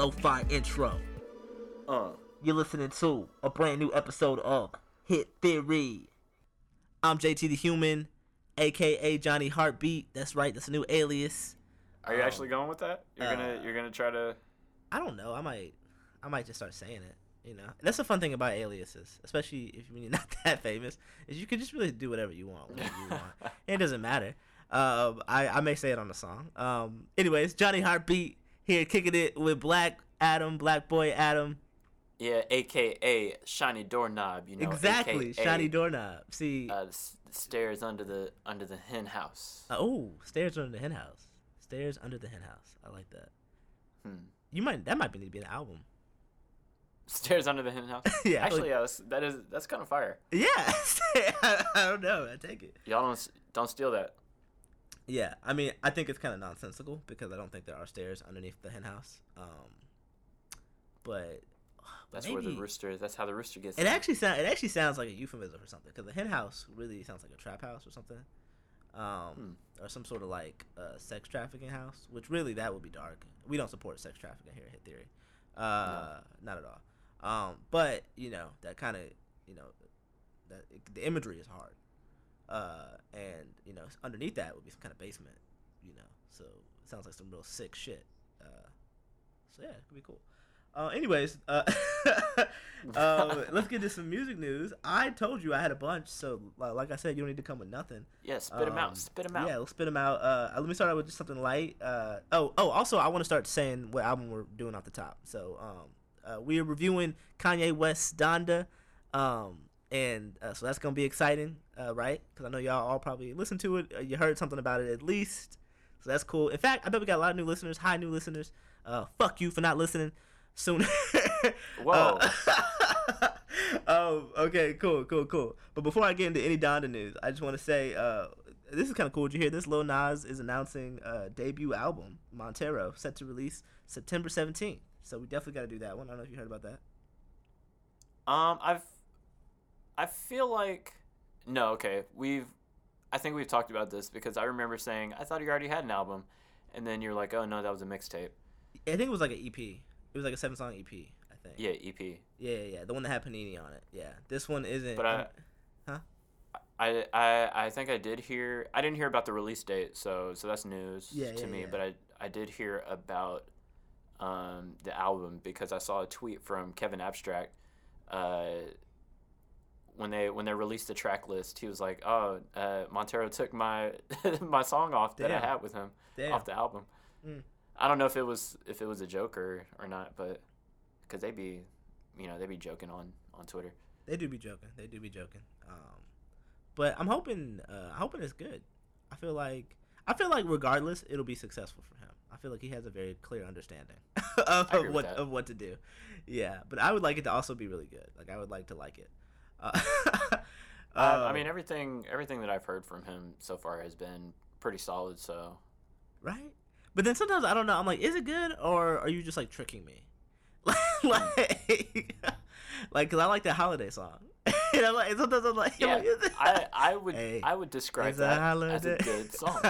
lo-fi intro. Uh. You're listening to a brand new episode of Hit Theory. I'm JT the Human, aka Johnny Heartbeat. That's right, that's a new alias. Are you Um, actually going with that? You're uh, gonna you're gonna try to. I don't know. I might, I might just start saying it. You know, that's the fun thing about aliases, especially if you're not that famous, is you can just really do whatever you want whenever you want. It doesn't matter. Um, I I may say it on the song. Um, anyways, Johnny Heartbeat here kicking it with Black Adam, Black Boy Adam. Yeah, aka shiny doorknob. You know. exactly, AKA, shiny doorknob. See, Uh, the the stairs under the under the hen house. uh, oh, stairs under the hen house. Stairs under the hen house. I like that. Hmm. You might that might be need to be an album. Stairs under the hen house. Yeah, Actually, like- yeah, that's, that is that's kind of fire. Yeah, I, I don't know. I take it. Y'all don't don't steal that. Yeah, I mean, I think it's kind of nonsensical because I don't think there are stairs underneath the hen house. Um, but That's where the maybe- rooster. That's how the rooster gets. It in. actually sound it actually sounds like a euphemism for something because the hen house really sounds like a trap house or something, um, or some sort of like uh, sex trafficking house. Which really that would be dark. We don't support sex trafficking here at Hit Theory, uh, not at all. Um, but you know that kind of you know that the imagery is hard, uh, and you know underneath that would be some kind of basement, you know. So it sounds like some real sick shit. Uh, so yeah, it could be cool. Uh, anyways, uh, um, let's get to some music news. I told you I had a bunch, so li- like I said, you don't need to come with nothing. Yeah, spit 'em Um, out. Spit 'em out. Yeah, let's spit them out. Uh, let me start out with just something light. Uh, oh, oh, also, I want to start saying what album we're doing off the top. So, um, uh, we are reviewing Kanye West's Donda, um, and uh, so that's gonna be exciting, uh, right? Because I know y'all all probably listened to it. Uh, you heard something about it at least, so that's cool. In fact, I bet we got a lot of new listeners. Hi, new listeners. Uh, fuck you for not listening sooner. Whoa. Um, okay, cool, cool, cool. But before I get into any Donda news, I just want to say uh, this is kind of cool. Did you hear this? Lil Nas is announcing a debut album, Montero, set to release September 17th. So we definitely got to do that one. I don't know if you heard about that. Um, I've, I feel like, no, okay, we've, I think we've talked about this because I remember saying I thought you already had an album, and then you're like, oh no, that was a mixtape. I think it was like an EP. It was like a seven song EP. I think. Yeah, EP. Yeah, yeah, yeah. The one that had Panini on it. Yeah. This one isn't. But I- I, I, I think I did hear. I didn't hear about the release date, so so that's news Yeah, to yeah, me. yeah. But I, I did hear about um, the album because I saw a tweet from Kevin Abstract. Uh, when they when they released the track list, he was like, "Oh, uh, Montero took my my song off that I had with him Damn. off the album." Mm. I don't know if it was if it was a joke or, or not, but because they be, you know, they be joking on on Twitter. They do be joking. They do be joking. Um, but I'm hoping. Uh, hoping it's good. I feel like. I feel like regardless, it'll be successful for him. I feel like he has a very clear understanding of, of what of what to do. Yeah, but I would like it to also be really good. Like I would like to like it. Uh, Uh, I um, mean, everything everything that I've heard from him so far has been pretty solid. So right? But then sometimes I don't know. I'm like, is it good or are you just like tricking me? like, like, cause I like that holiday song. and I'm like, sometimes I'm like, I'm yeah, like, I I would Hey, I would describe It's a that as a good song.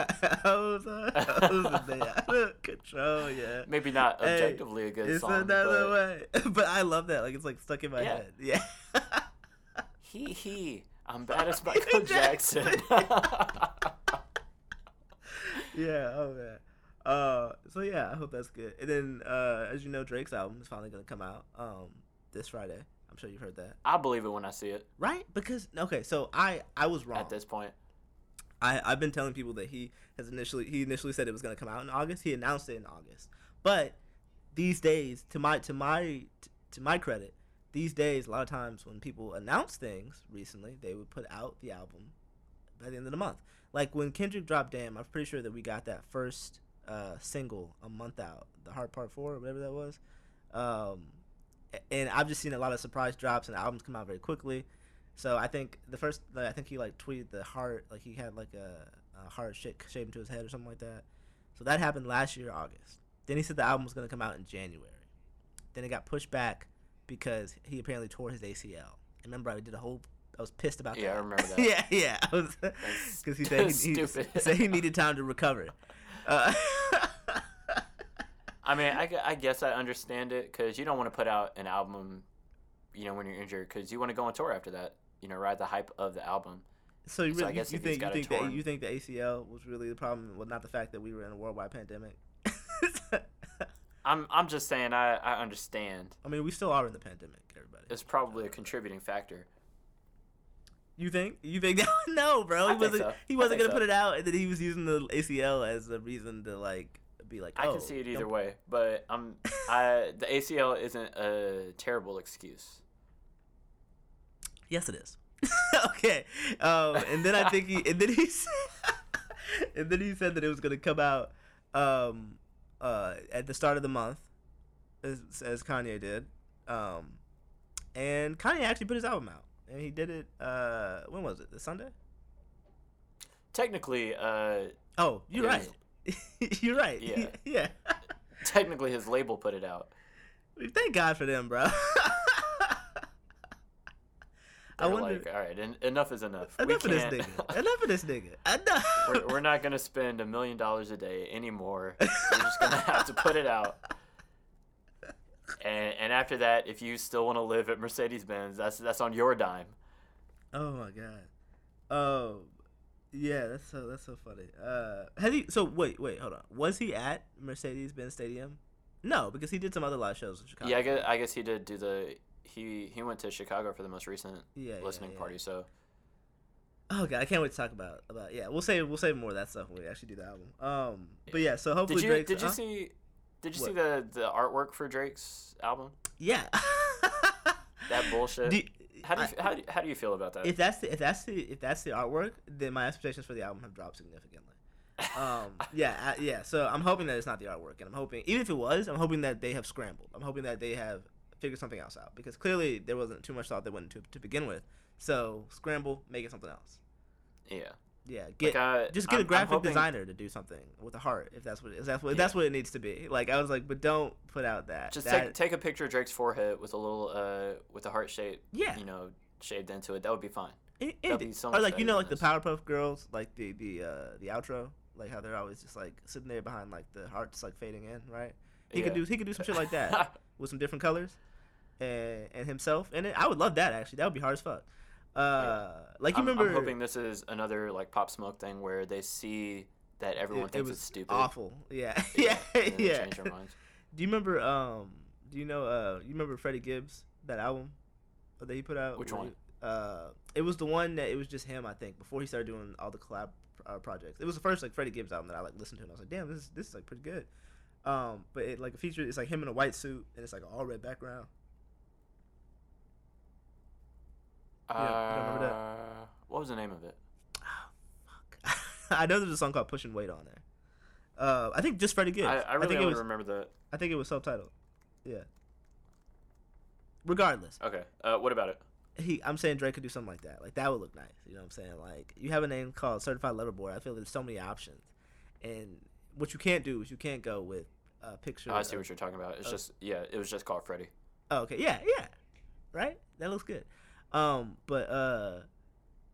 How's a- how's a control, yeah. Maybe not Hey, objectively a good it's song, another but way. But I love that. Like it's like stuck in my Yeah. head. Yeah. He he, I'm bad as Michael Jackson. yeah. Oh man. Uh. So yeah, I hope that's good. And then, uh, as you know, Drake's album is finally gonna come out um this Friday. I'm sure you've heard that, I'll believe it when I see it. right? Because okay, so I I was wrong. At this point, I I've been telling people that he has initially he initially said it was gonna come out in August. He announced it in August, but these days, to my to my to my credit, these days a lot of times when people announce things recently, they would put out the album by the end of the month. Like when Kendrick dropped "Damn," I'm pretty sure that we got that first uh, single a month out, the Heart Part Four, whatever that was. Um, and I've just seen a lot of surprise drops and albums come out very quickly. So I think the first, like, I think he like tweeted the heart, like he had like a, a heart shape shaved into his head or something like that. So that happened last year, August. Then he said the album was gonna come out in January. Then it got pushed back because he apparently tore his ACL. And remember, I did a whole. I was pissed about that. Yeah, I remember that. yeah, yeah. I because he said he, he said he needed time to recover. Uh, I mean, I, I guess I understand it because you don't want to put out an album, you know, when you're injured because you want to go on tour after that. You know, ride the hype of the album. So you So I really guess you think you think that you think the ACL was really the problem? Well, not the fact that we were in a worldwide pandemic. I'm I'm just saying I, I understand. I mean, we still are in the pandemic, everybody. It's probably a contributing factor. You think? You think? no, bro. He wasn't. so. He wasn't gonna so. put it out, and then he was using the ACL as a reason to like be like. I oh, can see it either don't- way, but I'm I the ACL isn't a terrible excuse. Yes, it is. okay. Um, and then I think he, and then he said, and then he said that it was gonna come out, um, uh, at the start of the month, as, as Kanye did, um, and Kanye actually put his album out, and he did it. Uh, when was it? The Sunday? Technically, uh, Oh, you're right. You're right. Yeah. yeah. technically his label put it out. Thank God for them, bro. I wonder. like, all right, en- enough is enough. Enough of this nigga. Enough of this nigga. Enough. we're, we're not gonna spend a million dollars a day anymore. We're just gonna have to put it out. And, and after that, if you still want to live at Mercedes Benz, that's that's on your dime. Oh my god. Oh, yeah. That's so that's so funny. Uh, has he? So wait, wait, hold on. Was he at Mercedes Benz Stadium? No, because he did some other live shows in Chicago. Yeah, I guess, I guess he did do the he he went to Chicago for the most recent Yeah, yeah, listening yeah. party. So Oh god, I can't wait to talk about about. Yeah, we'll save we'll save more of that stuff when we actually do the album. Um, but yeah. So hopefully did you Drake's, did you huh? see did you What? see the the artwork for Drake's album? Yeah. That bullshit. Do- how do you I- how do, how do you feel about that? if that's the if that's the if that's the artwork, then my expectations for the album have dropped significantly. Um, yeah, I, yeah. So I'm hoping that it's not the artwork, and I'm hoping even if it was, I'm hoping that they have scrambled. I'm hoping that they have figured something else out because clearly there wasn't too much thought that went into to begin with. So scramble, make it something else. yeah. Yeah, get Like, uh, just get I'm- a graphic hoping- designer to do something with a heart if that's what if that's what Yeah. that's what it needs to be. Like I was like, but don't put out that. Just that, take take a picture of Drake's forehead with a little uh with a heart shape, yeah. you know, shaved into it. That would be fine. That'd be so or like you know, like the. Powerpuff Girls, like the the uh, the outro, like how they're always just like sitting there behind like the hearts like fading in, right? He could do he could do some shit like that with some different colors, and and himself in it. I would love that actually. That would be hard as fuck. Uh, like you I'm, remember, I'm hoping this is another like Pop Smoke thing where they see that everyone it, it thinks was it's stupid. awful. Yeah, yeah, and yeah. Change their minds. Do you remember? Um, do you know? Uh, you remember Freddie Gibbs that album that he put out? Which one? uh, it was the one that it was just him. I think before he started doing all the collab uh, projects. It was the first like Freddie Gibbs album that I like listened to, and I was like, damn, this is this is like pretty good. Um, but it like featured it's like him in a white suit and it's like an all red background. Yeah, you remember that? Uh, what was the name of it? I know there's a song called "Pushing Weight" on there. Uh, I think just Freddie Gibbs. I, I really think it only was. remember that. I think it was subtitled. Yeah. Regardless, Okay. Uh, what about it? he I'm saying Drake could do something like that. Like that would look nice. You know what I'm saying? Like you have a name called Certified Lover Boy. I feel there's so many options, and what you can't do is you can't go with a picture. Oh, I see of- what you're talking about. It's of- just yeah, it was just called Freddie. Oh, okay. Yeah, yeah. Right? That looks good. Um, but uh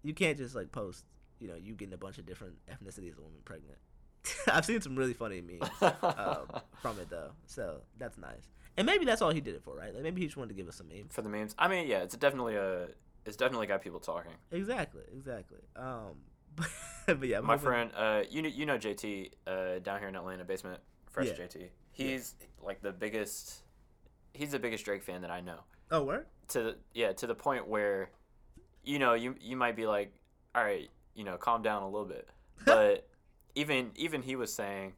you can't just like post, you know, you getting a bunch of different ethnicities of women pregnant. I've seen some really funny memes um, from it though. So that's nice. And maybe that's all he did it for, right? Like maybe he just wanted to give us some memes. For the memes, I mean, yeah, it's definitely a, it's definitely got people talking. Exactly, exactly. Um but, yeah, My friend, uh, you know, you know JT, uh, down here in Atlanta, basement, fresh Yeah. JT. He's like the biggest. He's the biggest Drake fan that I know. Oh, where? To the, yeah, to the point where, you know, you you might be like, all right, you know, calm down a little bit, but even even he was saying,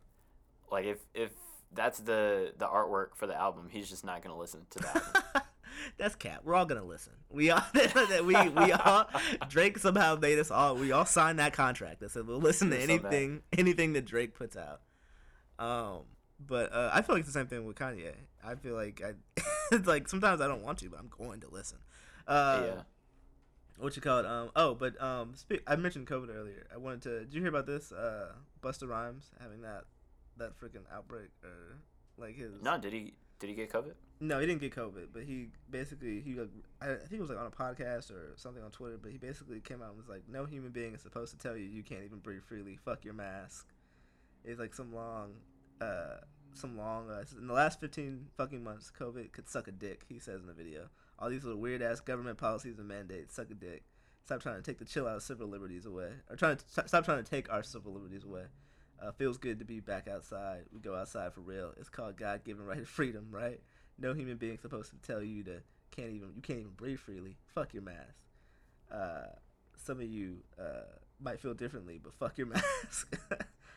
like, if if that's the the artwork for the album, he's just not gonna listen to that. That's cap. We're all gonna listen. We all we we all Drake somehow made us all. We all signed that contract that said we'll listen to anything anything that Drake puts out. Um, but uh, I feel like it's the same thing with Kanye. I feel like I like sometimes I don't want to, but I'm going to listen. Uh, yeah. What you call it? Um. Oh, but um. Speak, I mentioned COVID earlier. I wanted to. Did you hear about this? Uh, Busta Rhymes having that that freaking outbreak or like his. No, did he did he get COVID? No, he didn't get COVID, but he basically he like I I think it was like on a podcast or something on Twitter, but he basically came out and was like, "No human being is supposed to tell you you can't even breathe freely. Fuck your mask." It's like some long, uh, some long. Uh, in the last fifteen fucking months, COVID could suck a dick. He says in the video. All these little weird ass government policies and mandates suck a dick. Stop trying to take the chill out of civil liberties away, or trying to stop trying to take our civil liberties away. Uh, feels good to be back outside. We go outside for real. It's called God given right of freedom, right? No human being supposed to tell you to can't even you can't even breathe freely. Fuck your mask. Uh, some of you uh, might feel differently, but fuck your mask.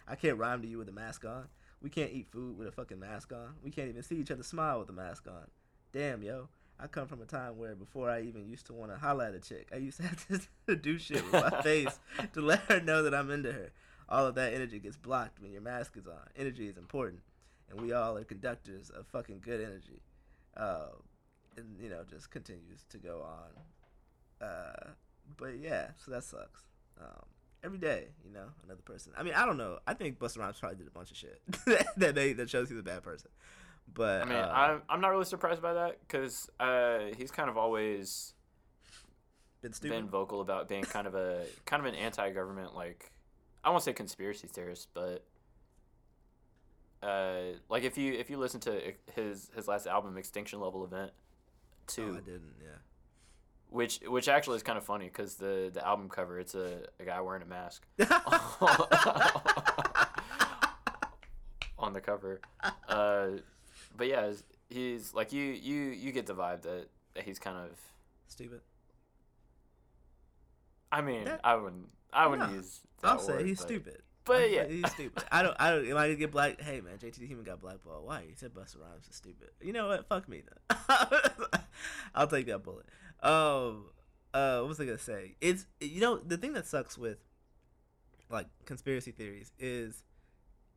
I can't rhyme to you with a mask on. We can't eat food with a fucking mask on. We can't even see each other smile with a mask on. Damn, yo. I come from a time where before I even used to want to holla at a chick, I used to have to do shit with my face to let her know that I'm into her. All of that energy gets blocked when your mask is on. Energy is important, and we all are conductors of fucking good energy. Uh, and you know, just continues to go on. Uh, but yeah, so that sucks. Um, every day, you know, another person. I mean, I don't know. I think Busta Rhymes probably did a bunch of shit that they that shows he's a bad person. But I mean, uh, I'm I'm not really surprised by that because uh, he's kind of always been been vocal about being kind of a kind of an anti-government like I won't say conspiracy theorist, but uh, like if you if you listen to his his last album, Extinction Level Event, oh, I didn't. Yeah. Which which actually is kind of funny because the the album cover it's a, a guy wearing a mask on the cover. Uh, but yeah, he's, like you you you get the vibe that, that he's kind of stupid. I mean, that, I wouldn't I wouldn't no, use. I'll word, say he's but, stupid. But yeah, he's stupid. I don't. I don't. Am I get black? Hey man, JT Human got blackballed. Why? He said Busta Rhymes is stupid. You know what? Fuck me then. I'll take that bullet. Um. Uh. What was I gonna say? It's you know the thing that sucks with like conspiracy theories is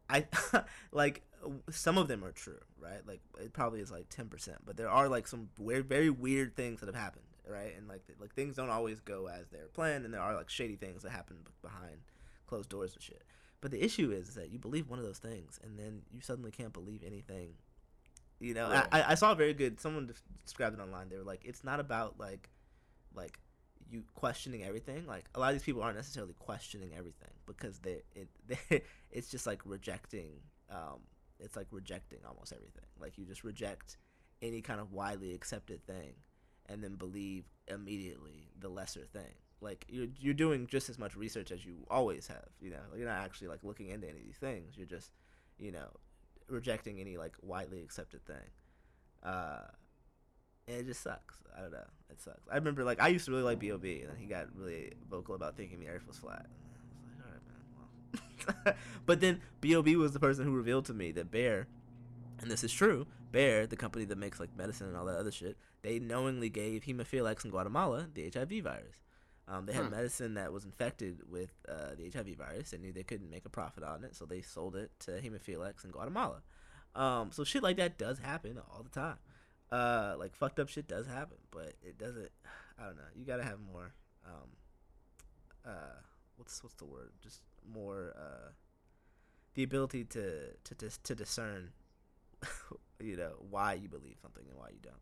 I like some of them are true, right? Like it probably is like ten percent, but there are like some weird, very weird things that have happened, right? And like like things don't always go as they're planned, and there are like shady things that happen behind closed doors and shit. But the issue is that you believe one of those things, and then you suddenly can't believe anything. You know. I, I saw a very good. Someone described it online. They were like, it's not about like, like you questioning everything. Like a lot of these people aren't necessarily questioning everything because they it they, it's just like rejecting. Um, it's like rejecting almost everything. Like you just reject any kind of widely accepted thing, and then believe immediately the lesser thing like you're you're doing just as much research as you always have. You know, you're not actually like looking into any of these things. You're just, you know, rejecting any like widely accepted thing. Uh, and it just sucks. I don't know. It sucks. I remember like I used to really like B.O.B. and then he got really vocal about thinking the Earth was flat. Like, well. but then B.O.B. was the person who revealed to me that Bayer, and this is true, Bayer, the company that makes like medicine and all that other shit, they knowingly gave Hemophilia in Guatemala the HIV virus. Um, they had hmm. medicine that was infected with uh, the HIV virus and knew they couldn't make a profit on it, so they sold it to hemophiliacs in Guatemala. Um, so shit like that does happen all the time. Uh, like fucked up shit does happen, but it doesn't. I don't know. You gotta have more. Um, uh, what's what's the word? Just more. Uh, the ability to to to, to discern, you know, why you believe something and why you don't.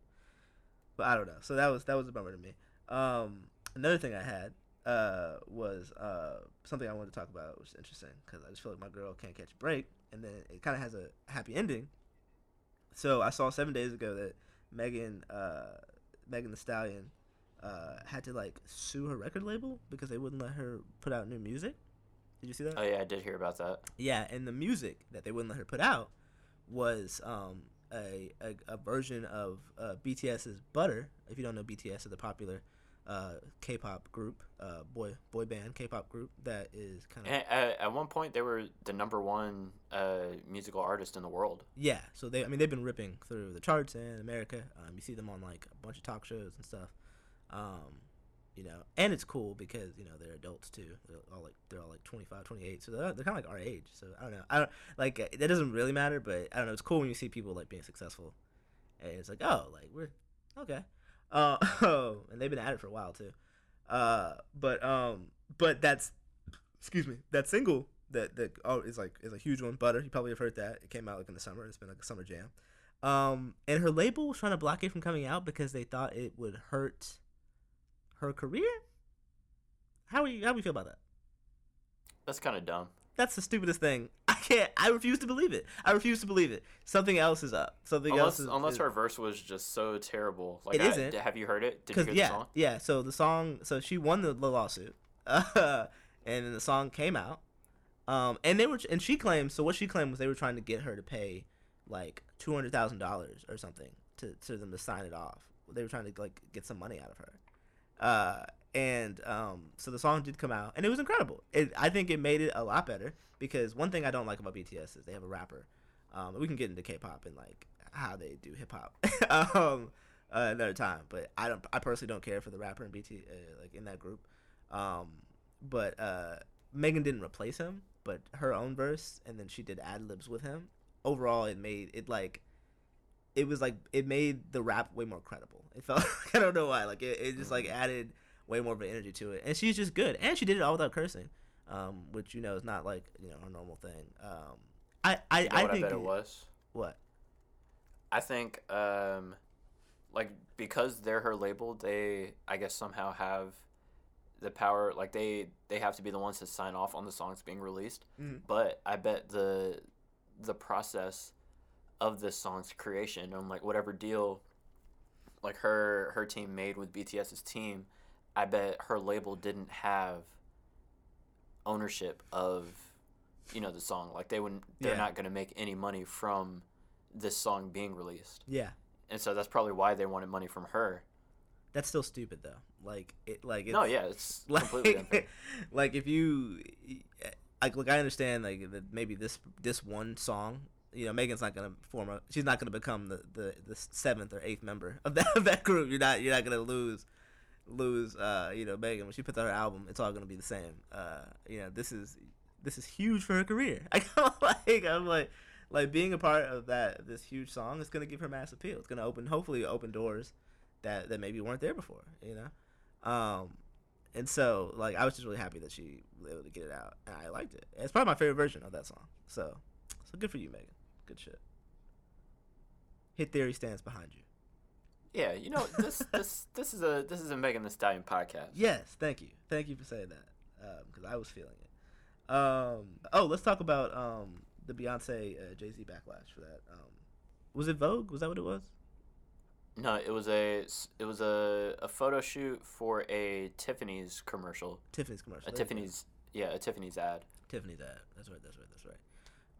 But I don't know. So that was that was a bummer to me. Um, another thing I had uh, was uh, something I wanted to talk about, which is interesting because I just feel like my girl can't catch a break, and then it kind of has a happy ending. So I saw seven days ago that Megan, uh, Megan Thee Stallion, uh, had to like sue her record label because they wouldn't let her put out new music. Did you see that? Oh yeah, I did hear about that. Yeah, and the music that they wouldn't let her put out was um, a, a, a version of uh, BTS's Butter. If you don't know BTS, is the popular uh, K-pop group, uh, boy boy band K-pop group that is kind of. At, at one point, they were the number one uh, musical artist in the world. Yeah, so they, I mean, they've been ripping through the charts in America. Um, you see them on like a bunch of talk shows and stuff. Um, you know, and it's cool because you know they're adults too. They're all like they're all like 25, 28, so they're, they're kind of like our age. So I don't know. I don't like that doesn't really matter, but I don't know. It's cool when you see people like being successful, and it's like oh, like we're okay. Uh, and they've been at it for a while too. Uh, but um, but that's excuse me, that single that that oh is like is a huge one. Butter, you probably have heard that. It came out like in the summer. It's been like a summer jam. Um, and her label was trying to block it from coming out because they thought it would hurt her career. How do you how do you feel about that? That's kind of dumb. That's the stupidest thing. I can't. I refuse to believe it. I refuse to believe it. Something else is up. Something unless else is. unless is, her verse was just so terrible. Like It I- isn't. Have you heard it? Did you Because hear yeah, the song? yeah. So the song, so she won the, the lawsuit, uh, and then the song came out, um, and they were, and she claimed. So what she claimed was they were trying to get her to pay, like two hundred thousand dollars or something to to them to sign it off. They were trying to like get some money out of her, uh, and um, so the song did come out, and it was incredible. It, I think it made it a lot better because one thing I don't like about BTS is they have a rapper. Um, we can get into K-pop and like how they do hip hop um, uh, another time, but I don't. I personally don't care for the rapper in BT uh, like in that group. Um, but uh, Megan didn't replace him, but her own verse, and then she did ad libs with him. Overall, it made it like it was like it made the rap way more credible. It felt I don't know why like it, it just like added way more of an energy to it, and she's just good, and she did it all without cursing, um, which you know is not like you know her normal thing. Um, I I, You know I think I bet it was? what I think, um, like because they're her label, they I guess somehow have the power. Like they they have to be the ones to sign off on the songs being released. Mhm. But I bet the the process of this song's creation and like whatever deal like her her team made with BTS's team, I bet her label didn't have ownership of you know the song. Like they wouldn't they're Yeah. not going to make any money from this song being released. yeah. And so that's probably why they wanted money from her. That's still stupid though. Like it like it's, no, yeah, it's like, completely unfair. like if you like look i understand like that maybe this this one song you know megan's not gonna form a she's not gonna become the the, the seventh or eighth member of that of that group you're not you're not gonna lose lose uh you know megan when she puts out her album it's all gonna be the same uh you know this is this is huge for her career i like i'm like like being a part of that this huge song is gonna give her mass appeal it's gonna open hopefully open doors that that maybe weren't there before you know um and so, like, I was just really happy that she was able to get it out, and I liked it. It's probably my favorite version of that song. So, so good for you, Megan. Good shit. Hit Theory stands behind you. Yeah, you know this this this is a this is a Megan Thee Stallion podcast. Yes, thank you, thank you for saying that, because I was feeling it. Um, oh, let's talk about um the Beyonce uh, Jay Z backlash for that. Um, was it Vogue? Was that what it was? No, it was a it was a, a photo shoot for a Tiffany's commercial. Tiffany's commercial. A There you go. Tiffany's yeah, a Tiffany's ad. Tiffany's ad. That's right. That's right. That's right.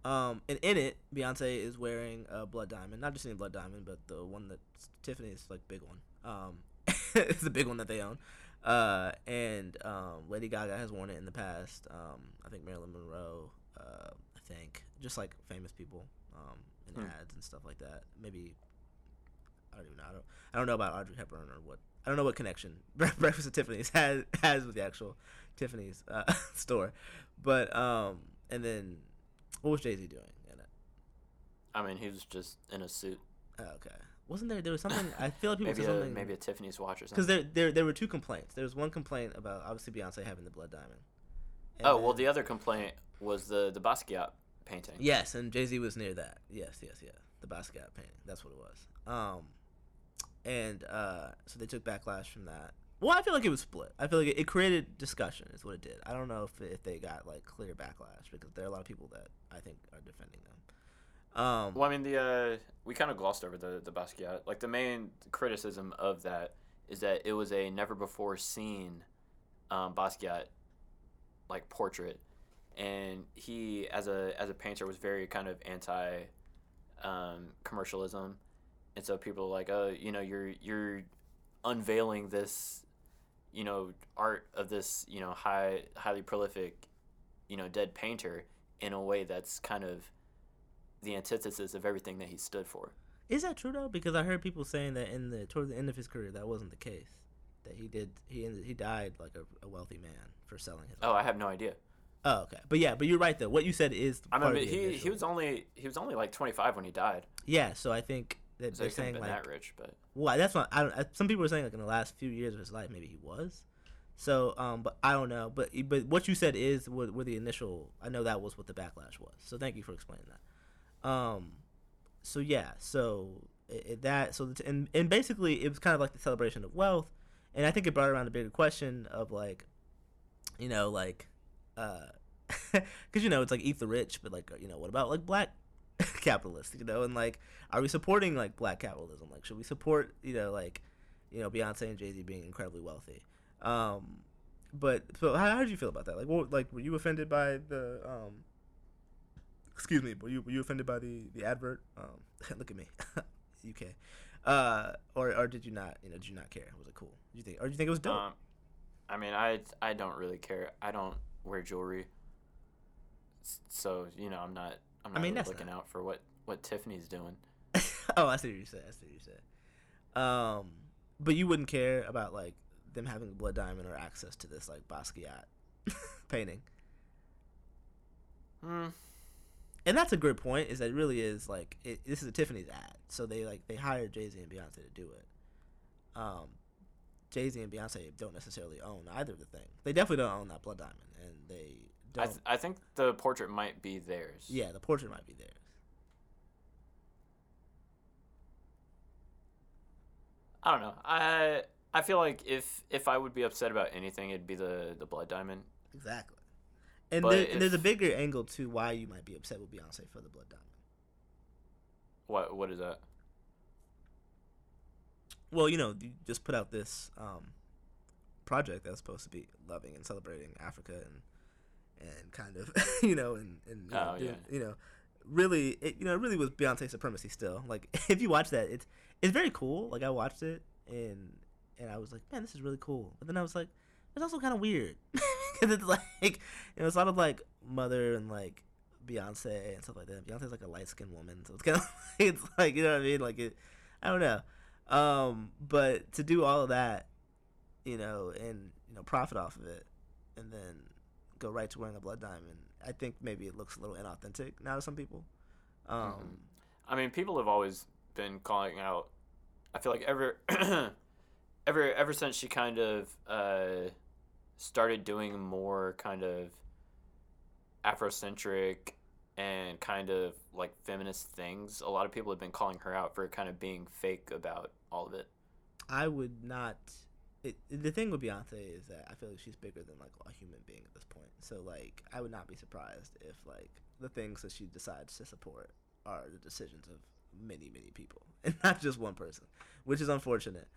Um, and in it, Beyonce is wearing a blood diamond, not just any blood diamond, but the one that Tiffany's like big one. Um, it's the big one that they own. Uh, and um, Lady Gaga has worn it in the past. Um, I think Marilyn Monroe. Uh, I think just like famous people um, in Hmm. ads and stuff like that. Maybe I don't even know. I don't. I don't know about Audrey Hepburn or what. I don't know what connection Breakfast at Tiffany's has has with the actual Tiffany's uh, store, but um, and then what was Jay Z doing in it? I mean, he was just in a suit. Oh, okay, wasn't there? There was something. I feel like people Maybe said a, something. maybe a Tiffany's watch or something. because there, there there were two complaints. There was one complaint about obviously Beyonce having the blood diamond. And Oh well, the other complaint was the the Basquiat painting. Yes, and Jay Z was near that. Yes, yes, yeah. The Basquiat painting. That's what it was. Um, and uh, so they took backlash from that. Well, I feel like it was split. I feel like it, it created discussion. Is what it did. I don't know if if they got like clear backlash because there are a lot of people that I think are defending them. Um, Well, I mean, the uh, we kind of glossed over the the Basquiat. Like the main criticism of that is that it was a never before seen um, Basquiat like portrait, and he as a as a painter was very kind of anti um, commercialism, and so people are like, oh, you know, you're you're unveiling this, you know, art of this, you know, high highly prolific, you know, dead painter in a way that's kind of the antithesis of everything that he stood for. is that true though? Because I heard people saying that in the towards the end of his career that wasn't the case. That he did he ended, he died like a, a wealthy man for selling his. Oh, I have no idea. Oh, okay. But yeah, but you're right though. What you said is. I mean, he he was only he was only like 25 when he died. Yeah, so I think that So they're saying like that rich, but Well, that's not. I don't. Some people are saying like in the last few years of his life, maybe he was. So, um, but I don't know. But but what you said is were, were the initial. I know that was what the backlash was. So thank you for explaining that. Um, so yeah, so it, it- that so the, and and basically it was kind of like the celebration of wealth, and I think it brought around a bigger question of like, you know, like, uh, because you know it's like eat the rich, but like you know what about like black capitalists? You know, and like are we supporting like black capitalism? Like should we support you know like you know Beyonce and Jay Z being incredibly wealthy? Um, but so how, how did you feel about that? Like what like were you offended by the um? Excuse me, were you were you offended by the the advert? Um, look at me, UK. Uh, or or did you not? You know, did you not care? Was it cool? Did you think, or did you think it was dope? Um, I mean, I I don't really care. I don't wear jewelry, so you know, I'm not. I'm I not mean, really looking out for what what Tiffany's doing. oh, I see what you said. I see what you said. Um, but you wouldn't care about like them having a blood diamond or access to this like Basquiat painting. Hmm. And that's a good point. Is that it really is like it, this is a Tiffany's ad, so they like they hired Jay Z and Beyonce to do it. Um, Jay Z and Beyonce don't necessarily own either of the thing. They definitely don't own that blood diamond, and they I th- I think the portrait might be theirs. yeah, the portrait might be theirs. I don't know. I I feel like if if I would be upset about anything, it'd be the the blood diamond. Exactly. And, there, and there's a bigger angle to why you might be upset with Beyonce for the blood diamond. What what is that? Well, you know, you just put out this um, project that's supposed to be loving and celebrating Africa and and kind of you know and and you know, Oh, doing- yeah. you know really it, you know it really was Beyonce supremacy still. Like if you watch that, it's it's very cool. Like I watched it and and I was like, man, this is really cool. But then I was like, it's also kind of weird because it's like you know it's a lot of like mother and like Beyonce and stuff like that. Beyonce's like a light skinned woman, so it's kind of it's like you know what I mean. Like it, I don't know. Um, but to do all of that, you know, and you know, profit off of it, and then go right to wearing a blood diamond, I think maybe it looks a little inauthentic now to some people. Um, Mhm. I mean, people have always been calling out. I feel like ever, ever, ever since she kind of uh, started doing more kind of Afrocentric and kind of like feminist things, a lot of people have been calling her out for kind of being fake about all of it. I would not. It, the thing with Beyonce is that I feel like she's bigger than like a human being at this point. So like, I would not be surprised if like the things that she decides to support are the decisions of many many people and not just one person, which is unfortunate.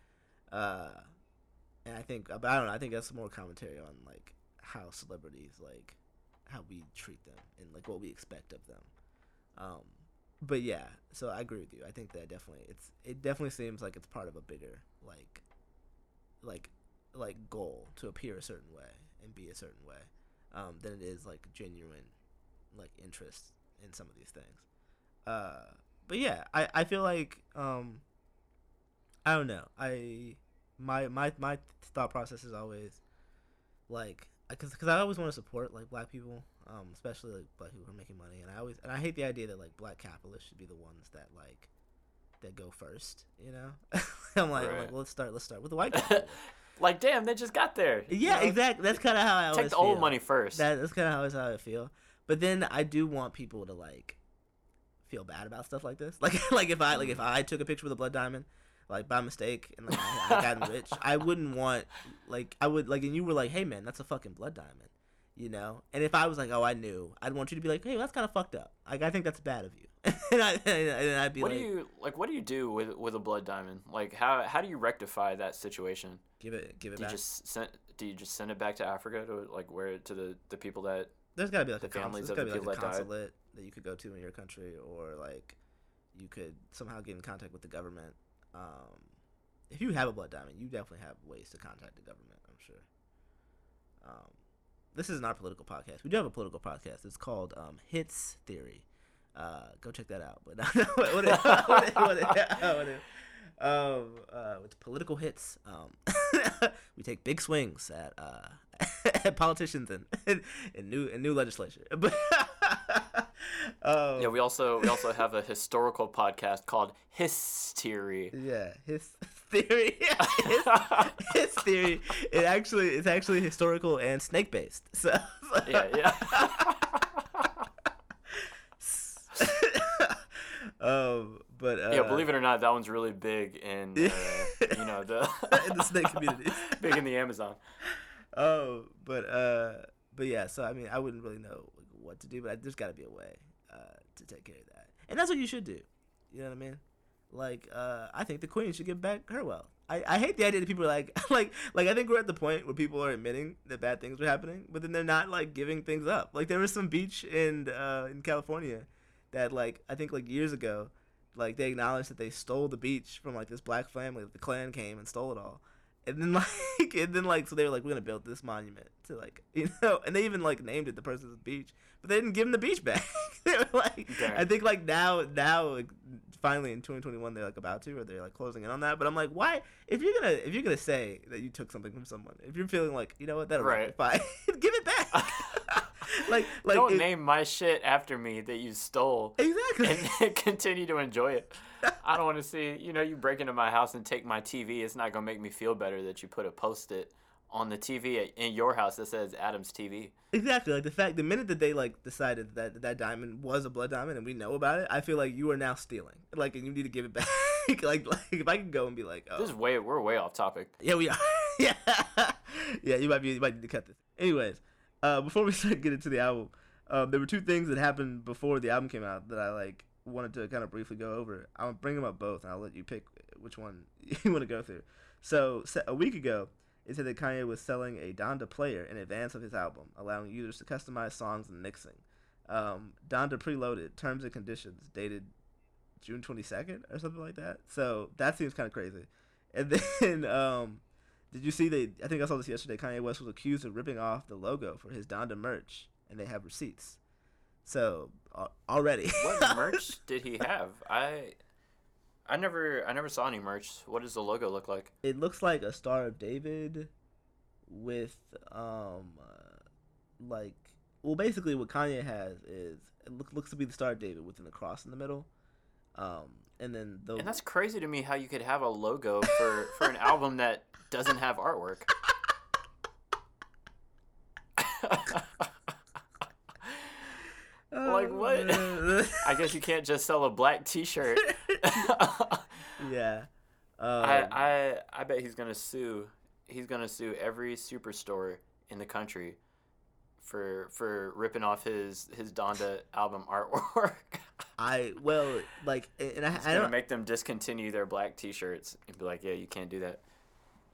Uh, and I think, but I don't know. I think that's more commentary on like how celebrities like how we treat them and like what we expect of them. Um, but yeah, so I agree with you. I think that definitely it's it definitely seems like it's part of a bigger like like like goal to appear a certain way and be a certain way um, than it is like genuine like interest in some of these things. Uh, but yeah, I, I feel like um, I don't know. I my my my thought process is always like because because I always want to support like black people, um, especially like black people who are making money, and I always and I hate the idea that like black capitalists should be the ones that like that go first. You know, I'm like, I'm like well, let's start let's start with the white people. like, damn, they just got there. you yeah, know? exactly. That's kind of how I always Take the old feel. money first. That, that's kind of always how I feel. But then I do want people to like feel bad about stuff like this. Like like if I like if I took a picture with a blood diamond, like by mistake, and like I, got rich, I wouldn't want like I would like and you were like, hey man, that's a fucking blood diamond, you know. And if I was like, oh, I knew, I'd want you to be like, hey, that's kind of fucked up. Like I think that's bad of you. and, I, I'd be what like, do you like? What do you do with with a blood diamond? Like, how how do you rectify that situation? give it give it Do you back. just send do you just send it back to Africa to like where it to the the people that There's gotta be like the a consulate. families There's of gotta the be like a people that that you could go to in your country, or like you could somehow get in contact with the government. Um, if you have a blood diamond, you definitely have ways to contact the government. I'm sure. Um, this isn't our political podcast. We do have a political podcast. It's called um, Hits Theory. Uh, go check that out. But what, what, it- what, it- what, it- what it- um, uh, with political hits, um, we take big swings at uh, at politicians and, and new and new legislation. But um, yeah we also we also have a historical podcast called Hystery. yeah, his theory, his, his theory. It actually it's actually historical and snake based. So yeah yeah. um, but uh, yeah, believe it or not, that one's really big in uh, you know the in the snake community. big in the Amazon. Oh, but uh, but yeah, so I mean, I wouldn't really know what to do, but I, there's got to be a way uh, to take care of that, and that's what you should do. You know what I mean? Like, uh, I think the queen should give back her wealth. I, I hate the idea that people are like like like I think we're at the point where people are admitting that bad things are happening, but then they're not like giving things up. Like there was some beach in uh, in California that like I think like years ago, like they acknowledged that they stole the beach from like this black family. The Klan came and stole it all, and then like and then like so they were like we're gonna build this monument to like you know, and they even like named it the person's beach, but they didn't give them the beach back. they were like. I think like now now like, finally in 2021 they're like about to or they're like closing in on that. But I'm like why if you're gonna if you're gonna say that you took something from someone if you're feeling like you know what that'll Right. rectify give it back. like like Don't it- name my shit after me that you stole exactly. and continue to enjoy it. I don't want to see, you know, you break into my house and take my TV. It's not going to make me feel better that you put a post it on the TV at, in your house that says Adam's TV. Exactly. Like the fact, the minute that they like decided that that diamond was a blood diamond and we know about it, I feel like you are now stealing. Like, and you need to give it back. like, like if I can go and be like, oh, This is way, we're way off topic. yeah, we are. yeah, yeah. You might be, you might need to cut this. Anyways, uh, before we start getting to the album, um, there were two things that happened before the album came out that I like wanted to kind of briefly go over. I'll bring them up both, and I'll let you pick which one you want to go through. So, a week ago, it said that Kanye was selling a Donda player in advance of his album, allowing users to customize songs and mixing. Um, Donda preloaded terms and conditions dated June 22nd or something like that. So that seems kind of crazy. And then, um, did you see that? I think I saw this yesterday. Kanye West was accused of ripping off the logo for his Donda merch, and they have receipts. So uh, already, What merch did he have? I I never I never saw any merch. What does the logo look like? it looks like a Star of David with um uh, like well basically what Kanye has is it look, looks to be the Star of David with an cross in the middle. Um and then the And that's crazy to me how you could have a logo for for an album that doesn't have artwork. like, what? I guess you can't just sell a black T-shirt. yeah. Um, I, I I bet he's gonna sue. He's gonna sue every superstore in the country for for ripping off his his Donda album artwork. I well like and I, He's I don't make them discontinue their black T-shirts and be like, "Yeah, you can't do that."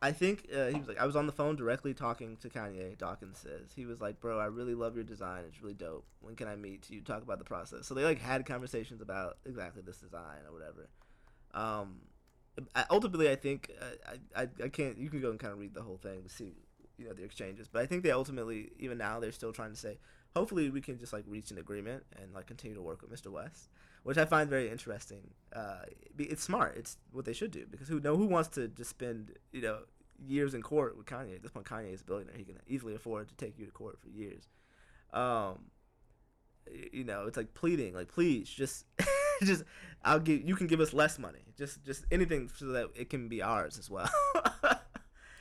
I think uh, he was like, I was on the phone directly talking to Kanye. Dawkins says he was like, "Bro, I really love your design. It's really dope. When can I meet you? Talk about the process." So they like had conversations about exactly this design or whatever. Um, I, ultimately, I think uh, I, I I can't. You can go and kind of read the whole thing to see you know the exchanges. But I think they ultimately, even now, they're still trying to say, hopefully, we can just like reach an agreement and like continue to work with Mr. West, which I find very interesting. Uh, it's smart. It's what they should do because who know who wants to just spend you know years in court with Kanye. At this point, Kanye is a billionaire. He can easily afford to take you to court for years. Um, you know, it's like pleading, like please, just, just, I'll give. You can give us less money. Just, just anything so that it can be ours as well.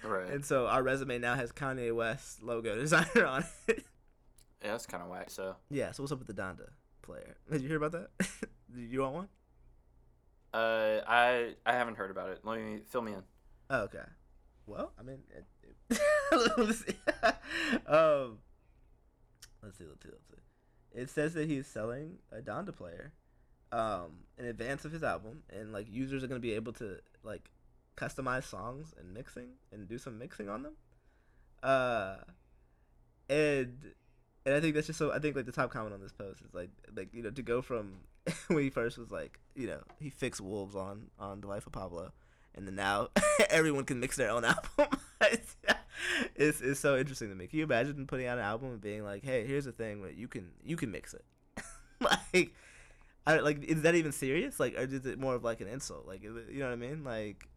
Right. and so our resume now has Kanye West logo designer on it. Yeah, that's kind of whack. So, yeah. So what's up with the Donda player? Did you hear about that? Did you want one? uh, I I haven't heard about it. Let me fill me in. Oh, okay. Well, I mean, it, it, let's see. um, let's see, let's see, let's see. It says that he's selling a Donda player, um, in advance of his album, and like users are gonna be able to like customize songs and mixing and do some mixing on them. Uh, and and I think that's just so. I think like the top comment on this post is like like you know to go from when he first was like you know he fixed wolves on on the life of Pablo, and then now everyone can mix their own album. it's, it's so interesting to me. Can you imagine putting out an album and being like, hey, here's the thing, where you can you can mix it, like. I, like is that even serious? Like, or is it more of like an insult? Like, you know what I mean? Like,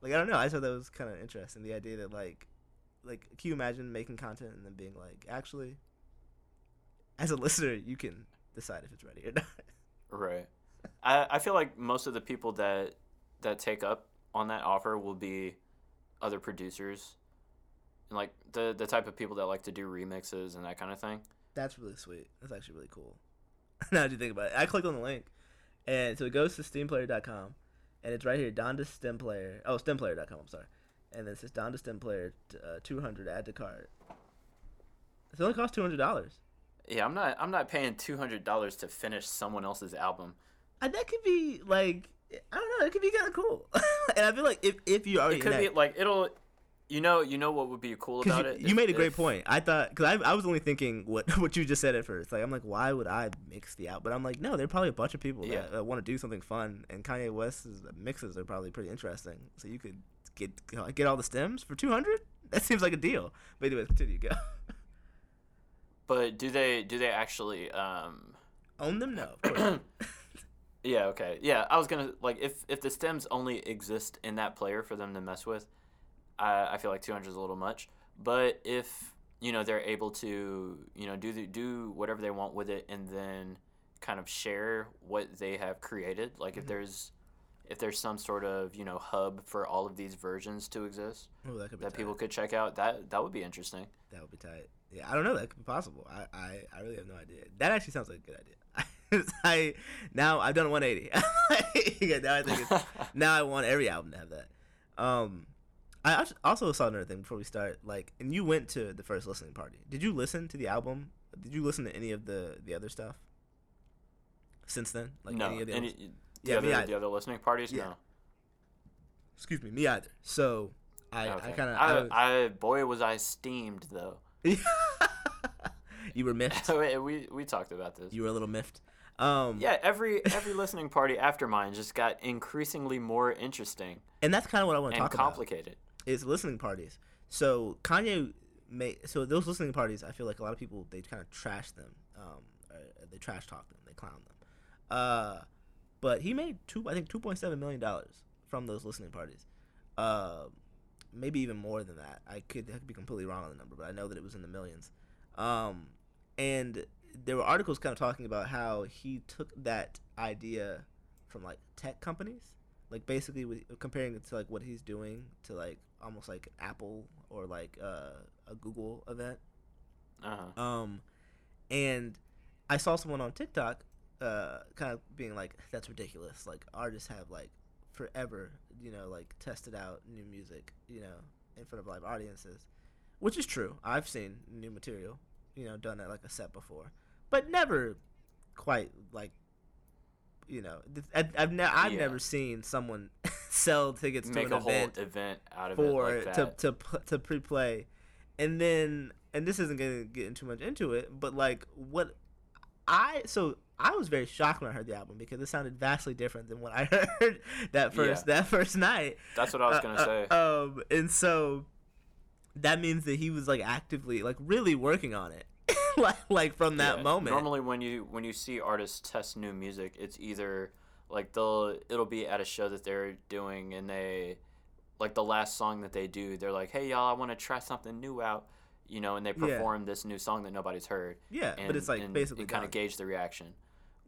like I don't know. I thought that was kind of interesting. The idea that like, like, can you imagine making content and then being like, actually, as a listener, you can decide if it's ready or not. Right. I I feel like most of the people that that take up on that offer will be other producers and like the the type of people that like to do remixes and that kind of thing. That's really sweet. That's actually really cool. now that you think about it, I clicked on the link, and so it goes to SteamPlayer.com, and it's right here. Donda Stem Player. Oh, StemPlayer.com. I'm sorry. And then it says Donda Stem Player uh, 200 add to cart. It only costs two hundred dollars. Yeah, I'm not. I'm not paying two hundred dollars to finish someone else's album. And that could be like I don't know. It could be kind of cool. and I feel like if if you already It could be like it'll. You know, you know what would be cool about you, it. you If- made a great if- point. I thought because I, I was only thinking what what you just said at first. Like I'm like, why would I mix the out? But I'm like, no, there are probably a bunch of people Yeah. that uh, want to do something fun, and Kanye West's mixes are probably pretty interesting. So you could get get all the stems for two hundred. That seems like a deal. But anyways, continue. Go. But do they? Do they actually? Um, Own them? No. yeah. Okay. Yeah. I was gonna like if if the stems only exist in that player for them to mess with, I I feel like two hundred is a little much. But if you know they're able to you know do the, do whatever they want with it and then kind of share what they have created, like if Mhm. there's if there's some sort of you know hub for all of these versions to exist Oh, that could be that people could check out, that that would be interesting. That would be tight. Yeah, I don't know. That could be possible. I, I, I really have no idea. That actually sounds like a good idea. I now I've done 180. yeah, now I think it's, now I want every album to have that. Um, I also saw another thing before we start. Like, and you went to the first listening party. Did you listen to the album? Did you listen to any of the the other stuff since then? Like no, any of the any? The Yeah, other me either. the other listening parties, Yeah. no. Excuse me, me either. So I I kind of I, I, I boy was I steamed though. you were miffed. we, we we talked about this. You were a little miffed. Um, yeah, every every listening party after mine just got increasingly more interesting and that's kind of what I want to talk about. And complicated. is listening parties. So Kanye made so those listening parties. I feel like a lot of people they kind of trash them. Um, they trash talk them. They clown them. Uh, but he made two. I think two point seven million dollars from those listening parties. Uh, maybe even more than that. I could, I could be completely wrong on the number, but I know that it was in the millions. Um, and there were articles kind of talking about how he took that idea from like tech companies like basically with, comparing it to like what he's doing to like almost like Apple or like uh, a Google event. Uh-huh. Um, and I saw someone on TikTok, uh, kind of being like, "That's ridiculous. Like artists have like forever, you know, like tested out new music, you know, in front of live audiences, which is true. I've seen new material, you know, done at like a set before, but never quite like." You know, I, I've ne- I've Yeah. never seen someone sell tickets to an a whole event event out of for it like to that. to to pre-play, and then and this isn't gonna get too much into it, but like what I so I was very shocked when I heard the album because it sounded vastly different than what I heard that first that first night. That's what I was Uh, gonna uh, say. um, and so that means that he was like actively like really working on it, like like from that Yeah, moment. Normally, when you when you see artists test new music, it's either like they'll it'll be at a show that they're doing, and they like the last song that they do, they're like, "Hey y'all, I want to try something new out," you know, and they Yeah. perform this new song that nobody's heard. yeah, And, but it's like and, basically kind of gauge the reaction.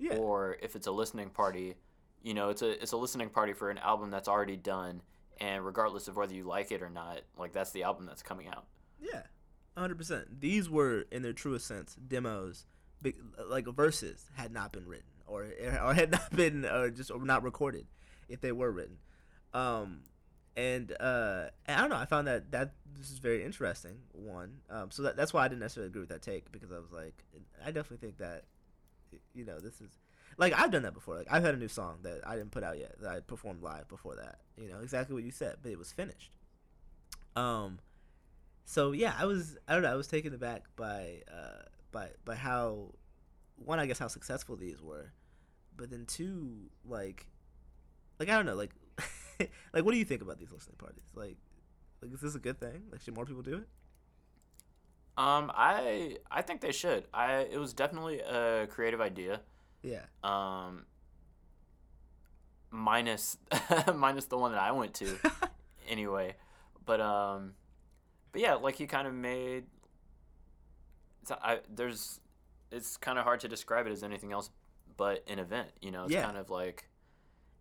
Yeah. Or if it's a listening party, you know, it's a it's a listening party for an album that's already done, and regardless of whether you like it or not, like that's the album that's coming out. Yeah, hundred percent. These were, in their truest sense, demos. Big, like verses had not been written, or or had not been, or just or not recorded, if they were written. Um, and uh, I don't know. I found that that this is very interesting. One, um, so that, that's why I didn't necessarily agree with that take because I was like, I definitely think that, you know, this is like I've done that before. Like I've had a new song that I didn't put out yet that I performed live before that. You know, exactly what you said, but it was finished. Um, so yeah, I was I don't know I was taken aback by uh by by how one I guess how successful these were, but then two like like I don't know like like what do you think about these listening parties like like is this a good thing like should more people do it Um, I I think they should. I it was definitely a creative idea. yeah Um, minus minus the one that I went to anyway. But um, but yeah, like he kind of made. So I there's, it's kind of hard to describe it as anything else but an event. You know, it's Yeah. kind of like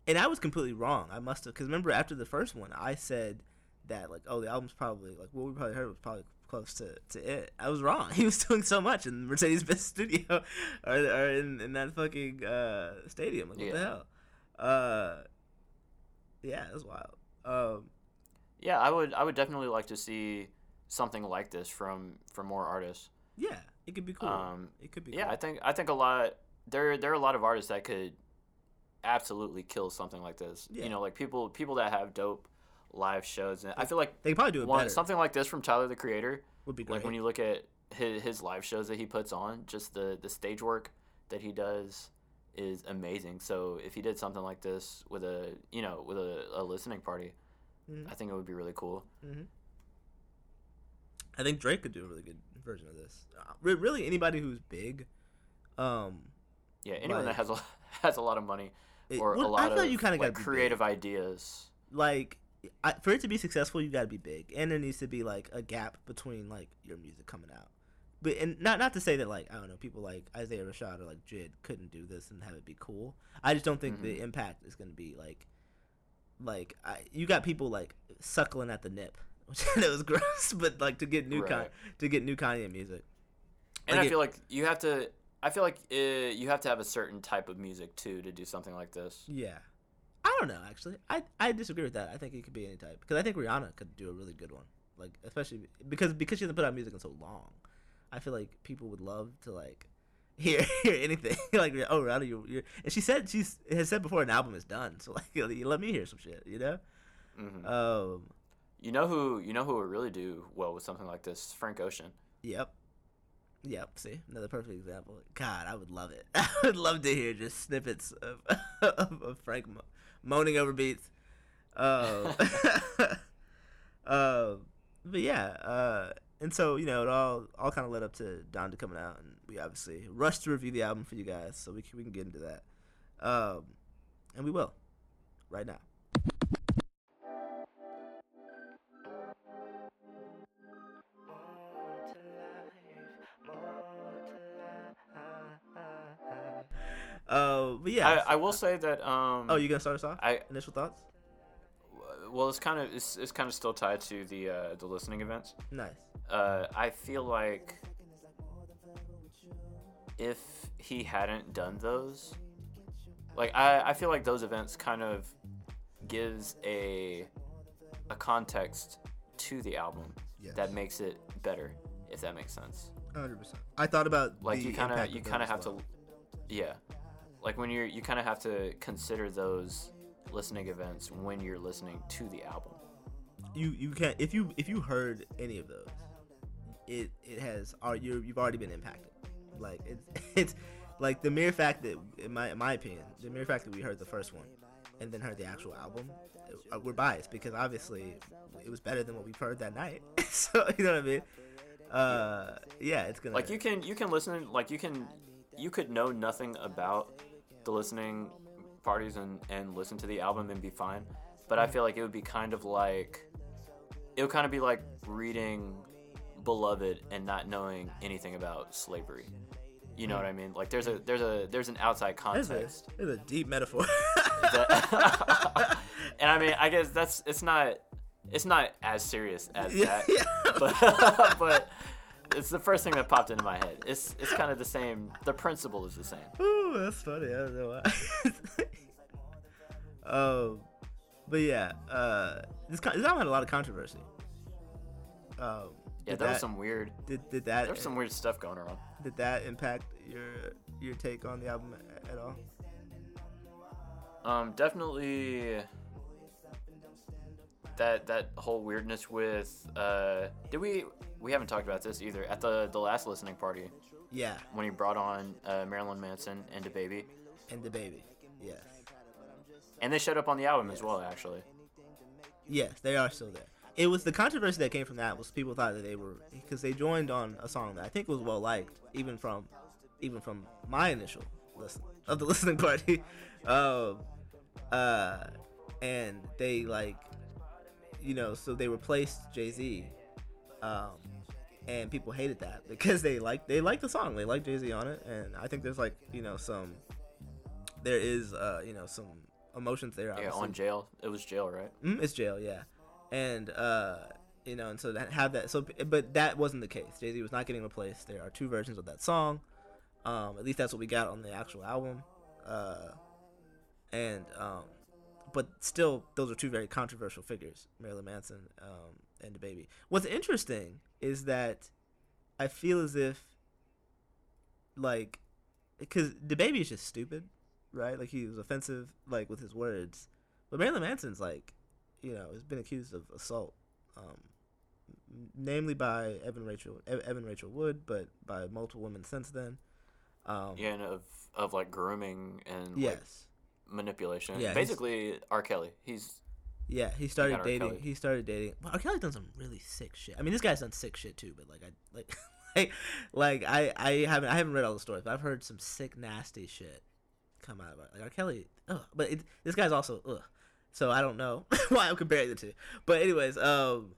and I was completely wrong I must have because remember after the first one I said that like oh the album's probably like what we probably heard was probably close to, to it I was wrong he was doing so much in Mercedes Benz studio or, or in, in that fucking uh, stadium like what the hell uh yeah it was wild um yeah. I would I would definitely like to see something like this from from more artists. Yeah, it could be cool. Um, it could be. yeah, cool. I think I think a lot there there are a lot of artists that could absolutely kill something like this. Yeah. You know, like people people that have dope live shows, and I feel like they probably do it one better. something like this from Tyler the Creator. would be great. Like when you look at his, his live shows that he puts on, just the the stage work that he does is amazing. So if he did something like this with a you know with a, a listening party, Mhm. I think it would be really cool. I think Drake could do a really good version of this. Uh, really, anybody who's big, um, Yeah, anyone Like- that has a has a lot of money it- or well, a lot of like you kind of like, creative ideas. like I, for it to be successful, you got to be big, and there needs to be like a gap between like your music coming out. But and not not to say that like I don't know people like Isaiah Rashad or like Jid couldn't do this and have it be cool. I just don't think the Mhm. impact is going to be like like I, you got people like suckling at the nip, which it was gross. But like to get new Con- to get new Kanye music, And Like I it- feel like you have to. I feel like uh, you have to have a certain type of music too to do something like this. yeah. I don't know actually. I I disagree with that. I think it could be any type because I think Rihanna could do a really good one. Like especially because because she hasn't put out music in so long. I feel like people would love to like hear hear anything like oh Rihanna you you and she said she's has said before an album is done so like let me hear some shit you know hmm um You know who you know who would really do well with something like this? Frank Ocean. yep yep see another perfect example God I would love it I would love to hear just snippets of of, of Frank moaning over beats um uh, but yeah uh and so you know it all all kind of led up to Donda coming out, and we obviously rushed to review the album for you guys, so we can, we can get into that, um, and we will right now. But yeah. I, I will say that. Um, oh, you gonna start us off? I Initial thoughts? well, it's kind of it's, it's kind of still tied to the uh, the listening events. Nice. Uh, I feel like if he hadn't done those, like I, I feel like those events kind of gives a a context to the album Yes. that makes it better, if that makes sense. Hundred percent. I thought about Like you kind of you kind of have as to, yeah, like when you're you kind of have to consider those listening events when you're listening to the album. you you can't if you if you heard any of those, it it has are you you've already been impacted. Like it's it's like the mere fact that in my in my opinion, the mere fact that we heard the first one and then heard the actual album, uh, we're biased because obviously it was better than what we've heard that night. so you know what I mean? Uh, yeah, it's gonna like you can you can listen like you can you could know nothing about the listening parties and and listen to the album and be fine. But i feel like it would be kind of like it would kind of be like reading beloved and not knowing anything about slavery. You know what i mean? Like there's a there's a there's an outside context. there's a deep metaphor. that, and i mean i guess that's it's not it's not as serious as that. yeah. but but it's the first thing that popped into my head. It's it's kind of the same. The principle is the same. Ooh, that's funny. I don't know why. um, but yeah, uh, this this album had a lot of controversy. Um, Yeah, there was some weird. Did, did that There was some weird stuff going around. did that impact your your take on the album at all? Um, definitely. That that whole weirdness with uh, did we we haven't talked about this either at the the last listening party Yeah, when he brought on uh, Marilyn Manson and the baby and the baby. Yes, and they showed up on the album as well actually. yes, they are still there. It was the controversy that came from that was people thought that they were because they joined on a song that I think was well liked even from even from my initial listen of the listening party. Um, uh, and they like you know so they replaced Jay Z, um, and people hated that because they like they like the song they like Jay Z on it and I think there's like you know some there is uh you know some emotions there Yeah, on jail. It was jail, right? Mm, it's jail, yeah, and uh, you know, and so that have that. So, but that wasn't the case. Jay Z was not getting replaced. There are two versions of that song. Um, at least that's what we got on the actual album. Uh, and um, but still, those are two very controversial figures, Marilyn Manson um, and the baby. What's interesting is that I feel as if like because the baby is just stupid, right? Like he was offensive like with his words, but Marilyn Manson's like, you know, has been accused of assault, um, namely by Evan Rachel Evan Rachel Wood, but by multiple women since then. Um, yeah, and of of like grooming and yes. like, manipulation. Yeah, basically R. Kelly. He's Yeah, he started R. dating. He started dating. Well, R. Kelly's done some really sick shit. I mean, this guy's done sick shit too. But like, I like, like, like I, I haven't, I haven't read all the stories, but I've heard some sick, nasty shit come out of it. like R. Kelly. Ugh. But it, this guy's also ugh. So I don't know why I'm comparing the two. But anyways, um,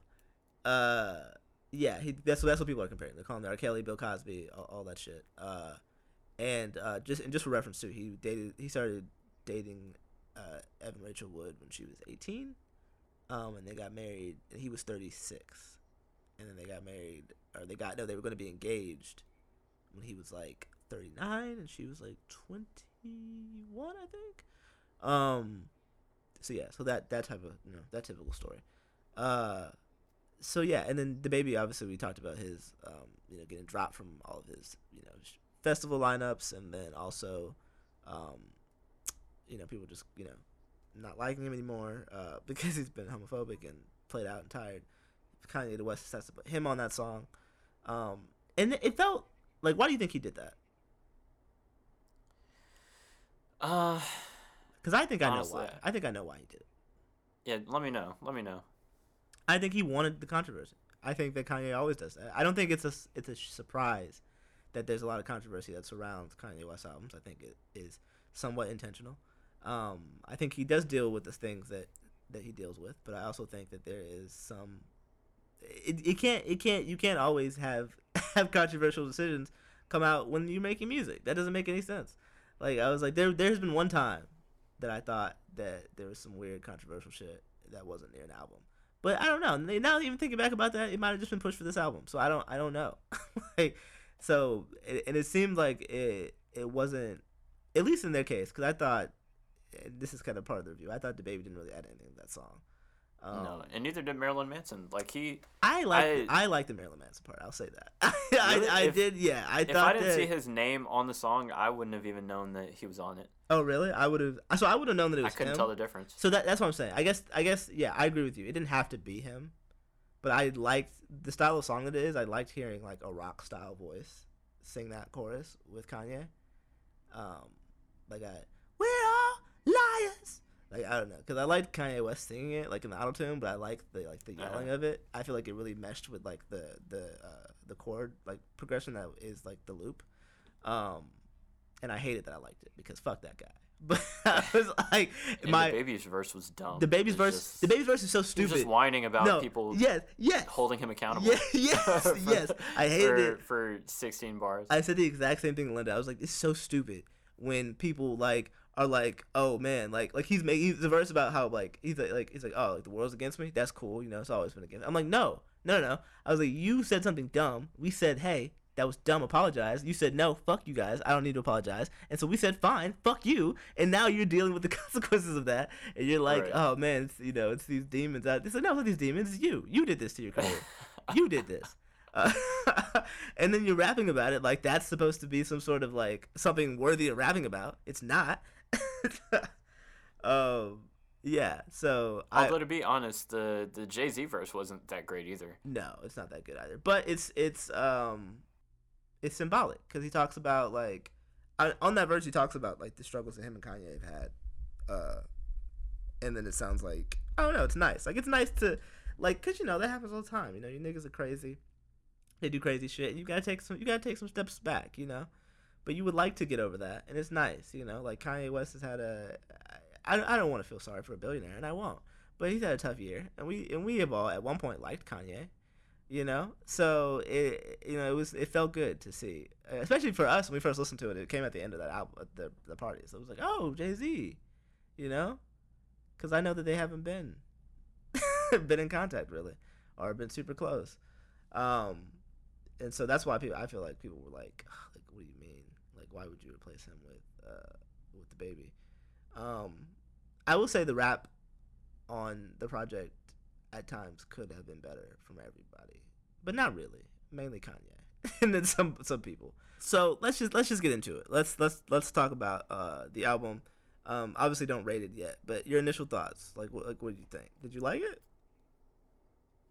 uh, yeah, he that's that's what people are comparing. They're calling him R. Kelly, Bill Cosby, all, all that shit. Uh, and uh, just and just for reference too, he dated. He started dating uh, Evan Rachel Wood when she was 18 um, and they got married. And he was 36, and then they got married, or they got no, they were going to be engaged when he was like 39, and she was like 21, I think. Um, so yeah, so that that type of you know that typical story. Uh, so yeah, and then the baby, obviously, we talked about his um, you know getting dropped from all of his you know festival lineups, and then also, um, you know, people just you know not liking him anymore uh, because he's been homophobic and played out and tired. Kanye the West sets up him on that song, um, and it- felt like why do you think he did that? uh Because I think I know why. I think I know why he did it. yeah. Let me know. Let me know. I think he wanted the controversy. I think that Kanye always does that. I don't think it's a it's a surprise that there's a lot of controversy that surrounds Kanye West albums. I think it is somewhat intentional. Um, I think he does deal with the things that that he deals with, but I also think that there is some. It, it can't it can't you can't always have have controversial decisions come out when you're making music. That doesn't make any sense. Like I was like there there's been one time that I thought that there was some weird controversial shit that wasn't near an album. But I don't know. Now even thinking back about that, it might have just been pushed for this album. So I don't I don't know. like so and it seemed like it it wasn't at least in their case because I thought this is kind of part of the review. I thought the baby didn't really add anything to that song. Um, no, and neither did Marilyn Manson. Like he, I like I- I, like the Marilyn Manson part. I'll say that. I, Really? I, If- did. Yeah, I if thought I didn't that. see his name on the song, I wouldn't have even known that he was on it. oh really? I would have. So I would have known that it was. I couldn't him. tell the difference. So that that's what I'm saying. I guess I guess yeah, I agree with you. It didn't have to be him, but I liked the style of song that it is. I liked hearing like a rock style voice sing that chorus with Kanye. Um, like I, we're all liars. Like I don't know, cause I liked Kanye West singing it like in the auto tune, but I like the like the yelling Uh-huh. of it. I feel like it really meshed with like the the uh, the chord like progression that is like the loop. Um, and I hated that I liked it because fuck that guy. But I was like, And my the baby's verse was dumb. the baby's verse. just- the baby's verse is so stupid. just whining about no, people Yes, yes, holding him accountable. Yeah, yes, for- yes. I hated for, it. for 16 bars. I said the exact same thing to Linda. I was like, it's so stupid when people like are like, oh man, like like he's making the verse about how like he's like, like he's like, oh like the world's against me. That's cool, you know. It's always been against. Me. I'm like, no, no, no. I was like, you said something dumb. We said, hey. That was dumb. Apologize. You said no. Fuck you guys. I don't need to apologize. And so we said fine. Fuck you. And now you're dealing with the consequences of that. And you're like, Right. oh man, it's you know, it's these demons out. It's like no, it's not these demons. It's you. You did this to your career. you did this. Uh, and then you're rapping about it like that's supposed to be some sort of like something worthy of rapping about. It's not. um, yeah. So I Although to be honest, the the Jay Z verse wasn't that great either. no, it's not that good either. But it's it's um, it's symbolic because he talks about like on on that verse he talks about like the struggles that him and Kanye have had. Uh, and then it sounds like I don't know. It's nice. Like it's nice to like because you know that happens all the time. You know, you niggas are crazy. They do crazy shit. And you gotta take some. You gotta take some steps back. You know, but you would like to get over that, and it's nice. You know, like Kanye West has had a. I, I don't want to feel sorry for a billionaire, and I won't. But he's had a tough year, and we and we have all at one point liked Kanye. You know, so it you know it was it felt good to see, especially for us when we first listened to it. It came at the end of that album, the the party, so it was like, oh Jay Z, you know, because I know that they haven't been been in contact really, or been super close. Um, and so that's why people I feel like people were like, "Ugh, like what do you mean? Like why would you replace him with uh with the baby? Um, I will say the rap on the project at times could have been better from everybody, but not really. Mainly Kanye, and then some some people. So let's just let's just get into it. Let's let's let's talk about uh the album. Um, obviously don't rate it yet, but your initial thoughts. Like what like what did you think? Did you like it?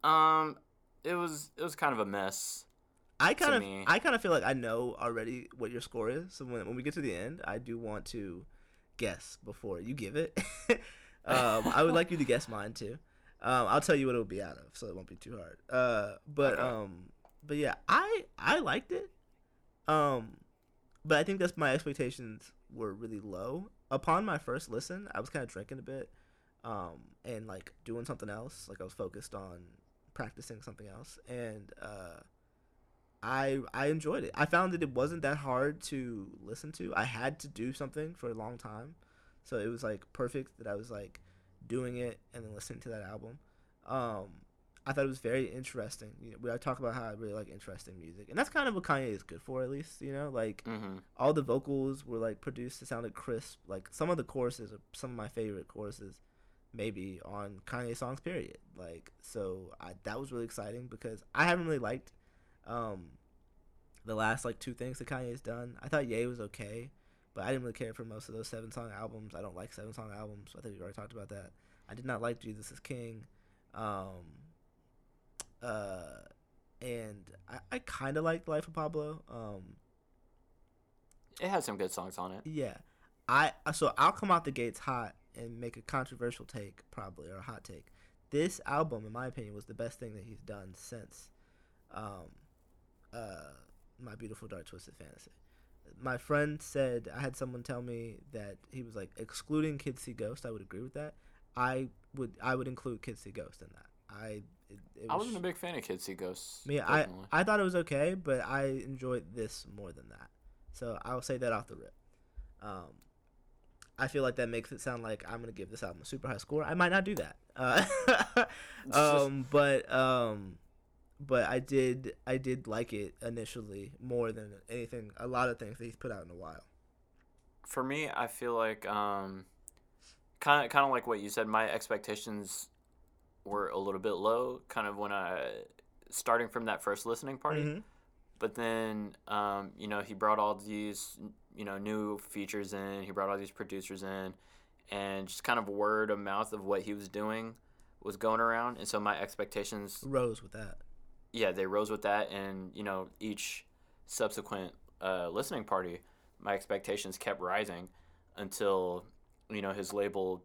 Um, it was it was kind of a mess. I kind of me. I kind of feel like I know already what your score is. So when when we get to the end, I do want to guess before you give it. um, I would like you to guess mine too. Um, I'll tell you what it'll be out of, so it won't be too hard. Uh, but Okay. um, but yeah, I I liked it. Um, but I think that's my expectations were really low. Upon my first listen, I was kind of drinking a bit, um, and like doing something else. Like I was focused on practicing something else, and uh, I I enjoyed it. I found that it wasn't that hard to listen to. I had to do something for a long time, so it was like perfect that I was like doing it and then listening to that album. Um, I thought it was very interesting. You know, we I talk about how I really like interesting music, and that's kind of what Kanye is good for, at least. You know, like Mm-hmm. all the vocals were like produced to sounded crisp. Like some of the choruses are some of my favorite choruses, maybe on Kanye songs. Period. Like so, I, that was really exciting because I haven't really liked um, the last like two things that Kanye's done. I thought Ye was okay, but I didn't really care for most of those seven song albums. I don't like seven song albums. I think we already talked about that. I did not like Jesus is King. Um, uh, and I, I kind of liked Life of Pablo. Um, It had some good songs on it. yeah, I so I'll come out the gates hot and make a controversial take, probably or a hot take. This album, in my opinion, was the best thing that he's done since, um, uh, my beautiful dark twisted fantasy. My friend said I had someone tell me that he was like excluding Kids See Ghost. I would agree with that. I would I would include Kids See Ghost in that. I it, it I was, wasn't a big fan of Kids See Ghosts. me, I. I thought it was okay, but I enjoyed this more than that. So I'll say that off the rip. Um, I feel like that makes it sound like I'm gonna give this album a super high score. I might not do that. Uh, um, but um, but I did I did like it initially more than anything. A lot of things that he's put out in a while. for me, I feel like um, kind of kind of like what you said. My expectations were a little bit low, kind of when I starting from that first listening party. Mhm. But then, um, you know, he brought all these, you know, new features in. He brought all these producers in, and just kind of word of mouth of what he was doing was going around. And so my expectations, Rose with that. Yeah, they rose with that. And you know, each subsequent uh, listening party, my expectations kept rising until, you know, his label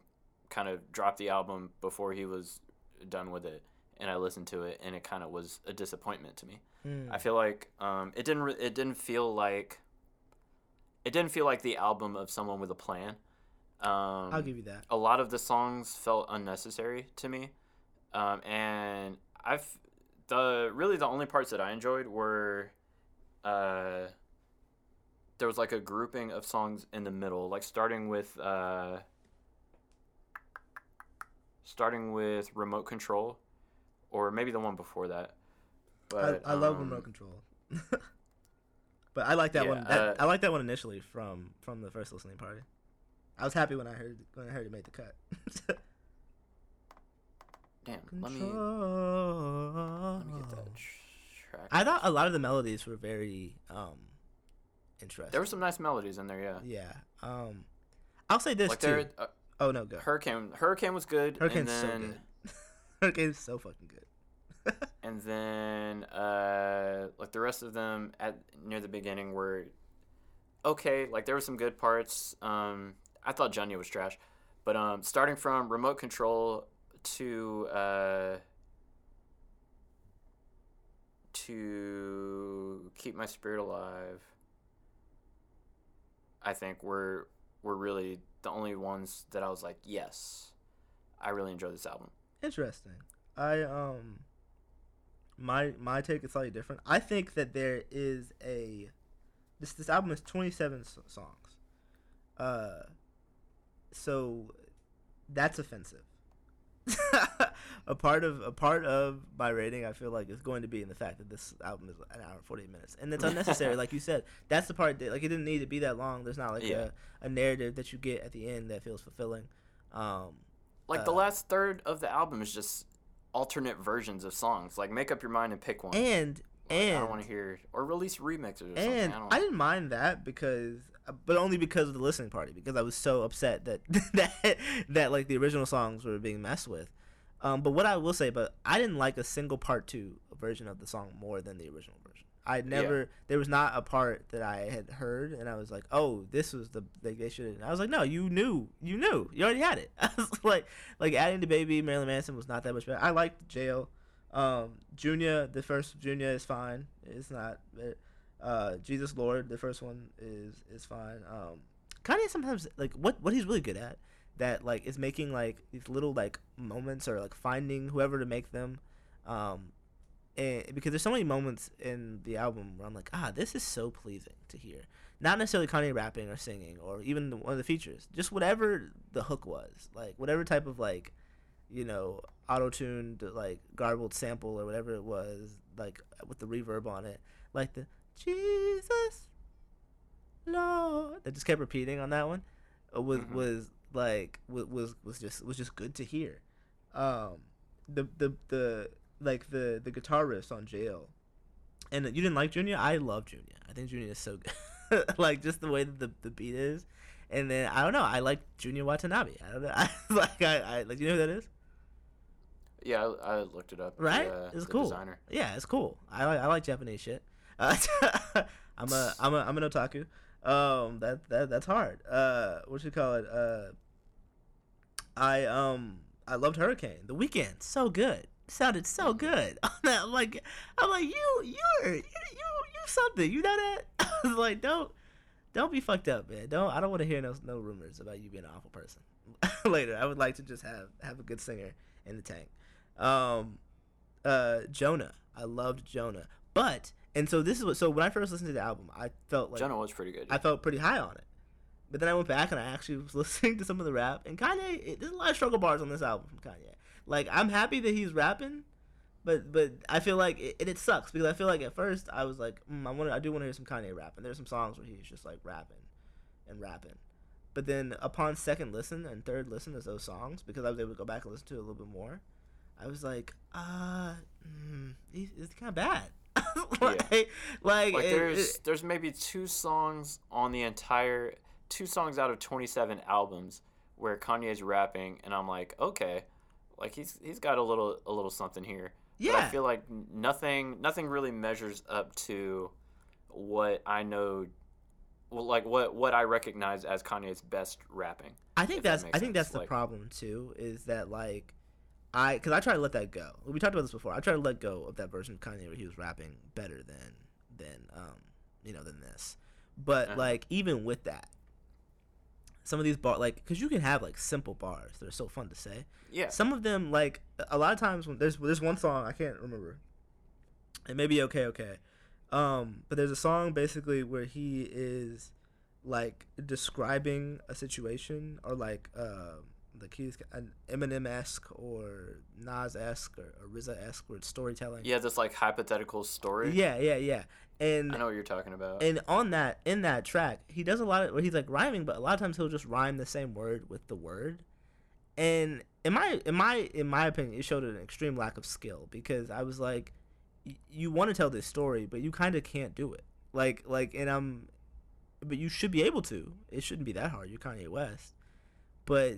kind of dropped the album before he was done with it. And I listened to it, and it kind of was a disappointment to me. Mm. I feel like um, it didn't. Re- it didn't feel like. It didn't feel like the album of someone with a plan. Um, I'll give you that. a lot of the songs felt unnecessary to me, um, and I've the really the only parts that I enjoyed were, uh, there was like a grouping of songs in the middle, like starting with uh, starting with remote control, or maybe the one before that. But I, I love um, remote control. but I like that yeah, one. That, uh, I like that one initially from from the first listening party. I was happy when I heard when I heard it made the cut. Damn, let me let me get that track. I thought a lot of the melodies were very um interesting. There were some nice melodies in there, yeah. yeah. Um, I'll say this like too. there, uh, oh no, go. Hurricane, Hurricane was good, Hurricane's and so then good. Hurricane's so fucking good. and then uh, like the rest of them at near the beginning were okay. Like there were some good parts. Um, I thought Junya was trash, but um, starting from remote control to uh, to keep my spirit alive, I think were were really the only ones that I was like, yes, I really enjoy this album. Interesting. I um my my take is slightly different. I think that there is a this this album is 27 songs. Uh so that's offensive. a part of a part of my rating I feel like is going to be in the fact that this album is an hour and 48 minutes and it's unnecessary like you said. That's the part that like it didn't need to be that long. There's not like Yeah. a, a narrative that you get at the end that feels fulfilling. Um Like the Uh, last third of the album is just alternate versions of songs. Like make up your mind and pick one. And I And don't want to hear or release remixes or something. and I don't. I didn't mind that because, but only because of the listening party. Because I was so upset that that that like the original songs were being messed with. Um, but what I will say, but I didn't like a single part two version of the song more than the original version. I never there was not a part that I had heard and I was like, oh, this was the like they should. I was like, no, you knew, you knew, you already had it. I was like, like adding the baby Marilyn Manson was not that much better. I liked Jail. Um, Junya, the first Junya is fine. It's not. Uh, Jesus Lord, the first one is is fine. Um, Kanye sometimes like what what he's really good at that like is making like these little like moments or like finding whoever to make them. Um, and because there's so many moments in the album where I'm like, ah, this is so pleasing to hear. Not necessarily Kanye rapping or singing or even the, one of the features, just whatever the hook was, like whatever type of like, you know, auto tuned like garbled sample or whatever it was, like with the reverb on it, like the Jesus Lord that just kept repeating on that one, was Mhm. was like was was was just was just good to hear. Um, the the the like the the guitar riffs on Jail, and you didn't like Junya. I love Junya. I think Junior is so good. like just the way that the, the beat is, and then I don't know. I like Junya Watanabe. I don't know. I like I, I like. You know who that is? yeah, I, I looked it up. Right? The, it's the cool. Designer. Yeah, it's cool. I like I like Japanese shit. Uh, I'm a I'm a I'm an otaku. Um, that that that's hard. Uh, what you call it? Uh, I um I loved Hurricane. The Weeknd so good. Sounded so good. I'm like I'm like you you're you you you something. You know that? I was like don't don't be fucked up, man. Don't I don't want to hear no no rumors about you being an awful person later. I would like to just have have a good singer in the tank. Um, uh, Jonah. I loved Jonah, but and so this is what. So when I first listened to the album, I felt like Jonah was pretty good. I felt pretty high on it. But then I went back and I actually was listening to some of the rap, and Kanye. It, there's a lot of struggle bars on this album from Kanye. Like I'm happy that he's rapping, but but I feel like it, and it sucks because I feel like at first I was like, mm, I want I do want to hear some Kanye rap, and there's some songs where he's just like rapping and rapping. But then upon second listen and third listen to those songs, because I was able to go back and listen to it a little bit more, I was like, uh, mm, it's kind of bad. like, like, there's it- there's maybe two songs on the entire two songs out of 27 albums where Kanye's rapping and I'm like okay like he's he's got a little a little something here yeah. but I feel like nothing nothing really measures up to what I know well, like what what I recognize as Kanye's best rapping I think that that's makes I think sense, that's the like- problem too. Is that like I because I try to let that go. We talked about this before. I try to let go of that version of Kanye where he was rapping better than than um you know than this. But Uh-huh. like even with that, some of these bar like because you can have like simple bars that are so fun to say. yeah Some of them like a lot of times when there's there's one song I can't remember. It may be okay okay, um, but there's a song basically where he is like describing a situation or like uh, like he's an Eminem esque or Nas esque or, or RZA esque storytelling. yeah this like hypothetical story? Yeah, yeah, yeah. And I know what you're talking about. and on that in that track he does a lot of where he's like rhyming but a lot of times he'll just rhyme the same word with the word. And in my in my in my opinion it showed an extreme lack of skill because i was like y- you want to tell this story but you kind of can't do it. Like like and i'm but you should be able to. It shouldn't be that hard. You're kanye west. But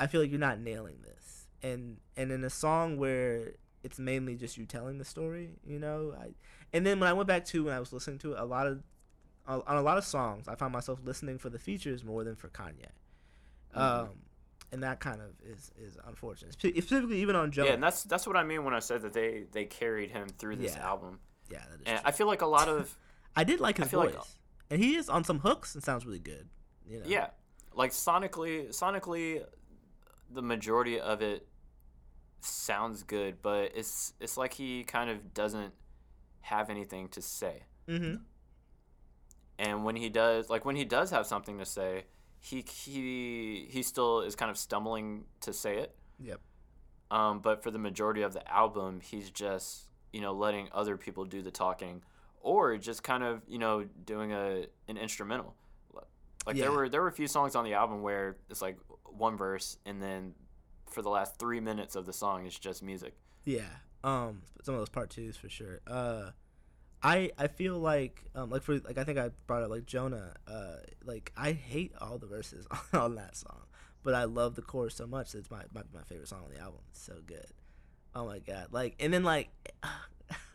i feel like you're not nailing this and and in a song where it's mainly just you telling the story you know i and then when I went back to when I was listening to it, a lot of on a lot of songs, I found myself listening for the features more than for Kanye. Mhm. Um, and that kind of is is unfortunate. Specifically, even on Joe. yeah and that's that's what I mean when I said that they they carried him through this Yeah. album yeah, that is and true. I feel like a lot of I did like his voice, like- and he is on some hooks and sounds really good. You know? Yeah, like sonically, sonically, the majority of it sounds good, but it's it's like he kind of doesn't have anything to say. Mm-hmm. And when he does, like when he does have something to say, he he he still is kind of stumbling to say it. Yep. Um, but for the majority of the album, he's just you know letting other people do the talking, or just kind of you know doing a an instrumental. Like Yeah. there were there were a few songs on the album where it's like one verse, and then for the last three minutes of the song, it's just music. Yeah. Um, some of those part twos for sure. Uh, I I feel like um like for like I think I brought up like Jonah uh like I hate all the verses on that song, but I love the chorus so much that it's my my, my favorite song on the album. It's so good. Oh my god! Like and then like,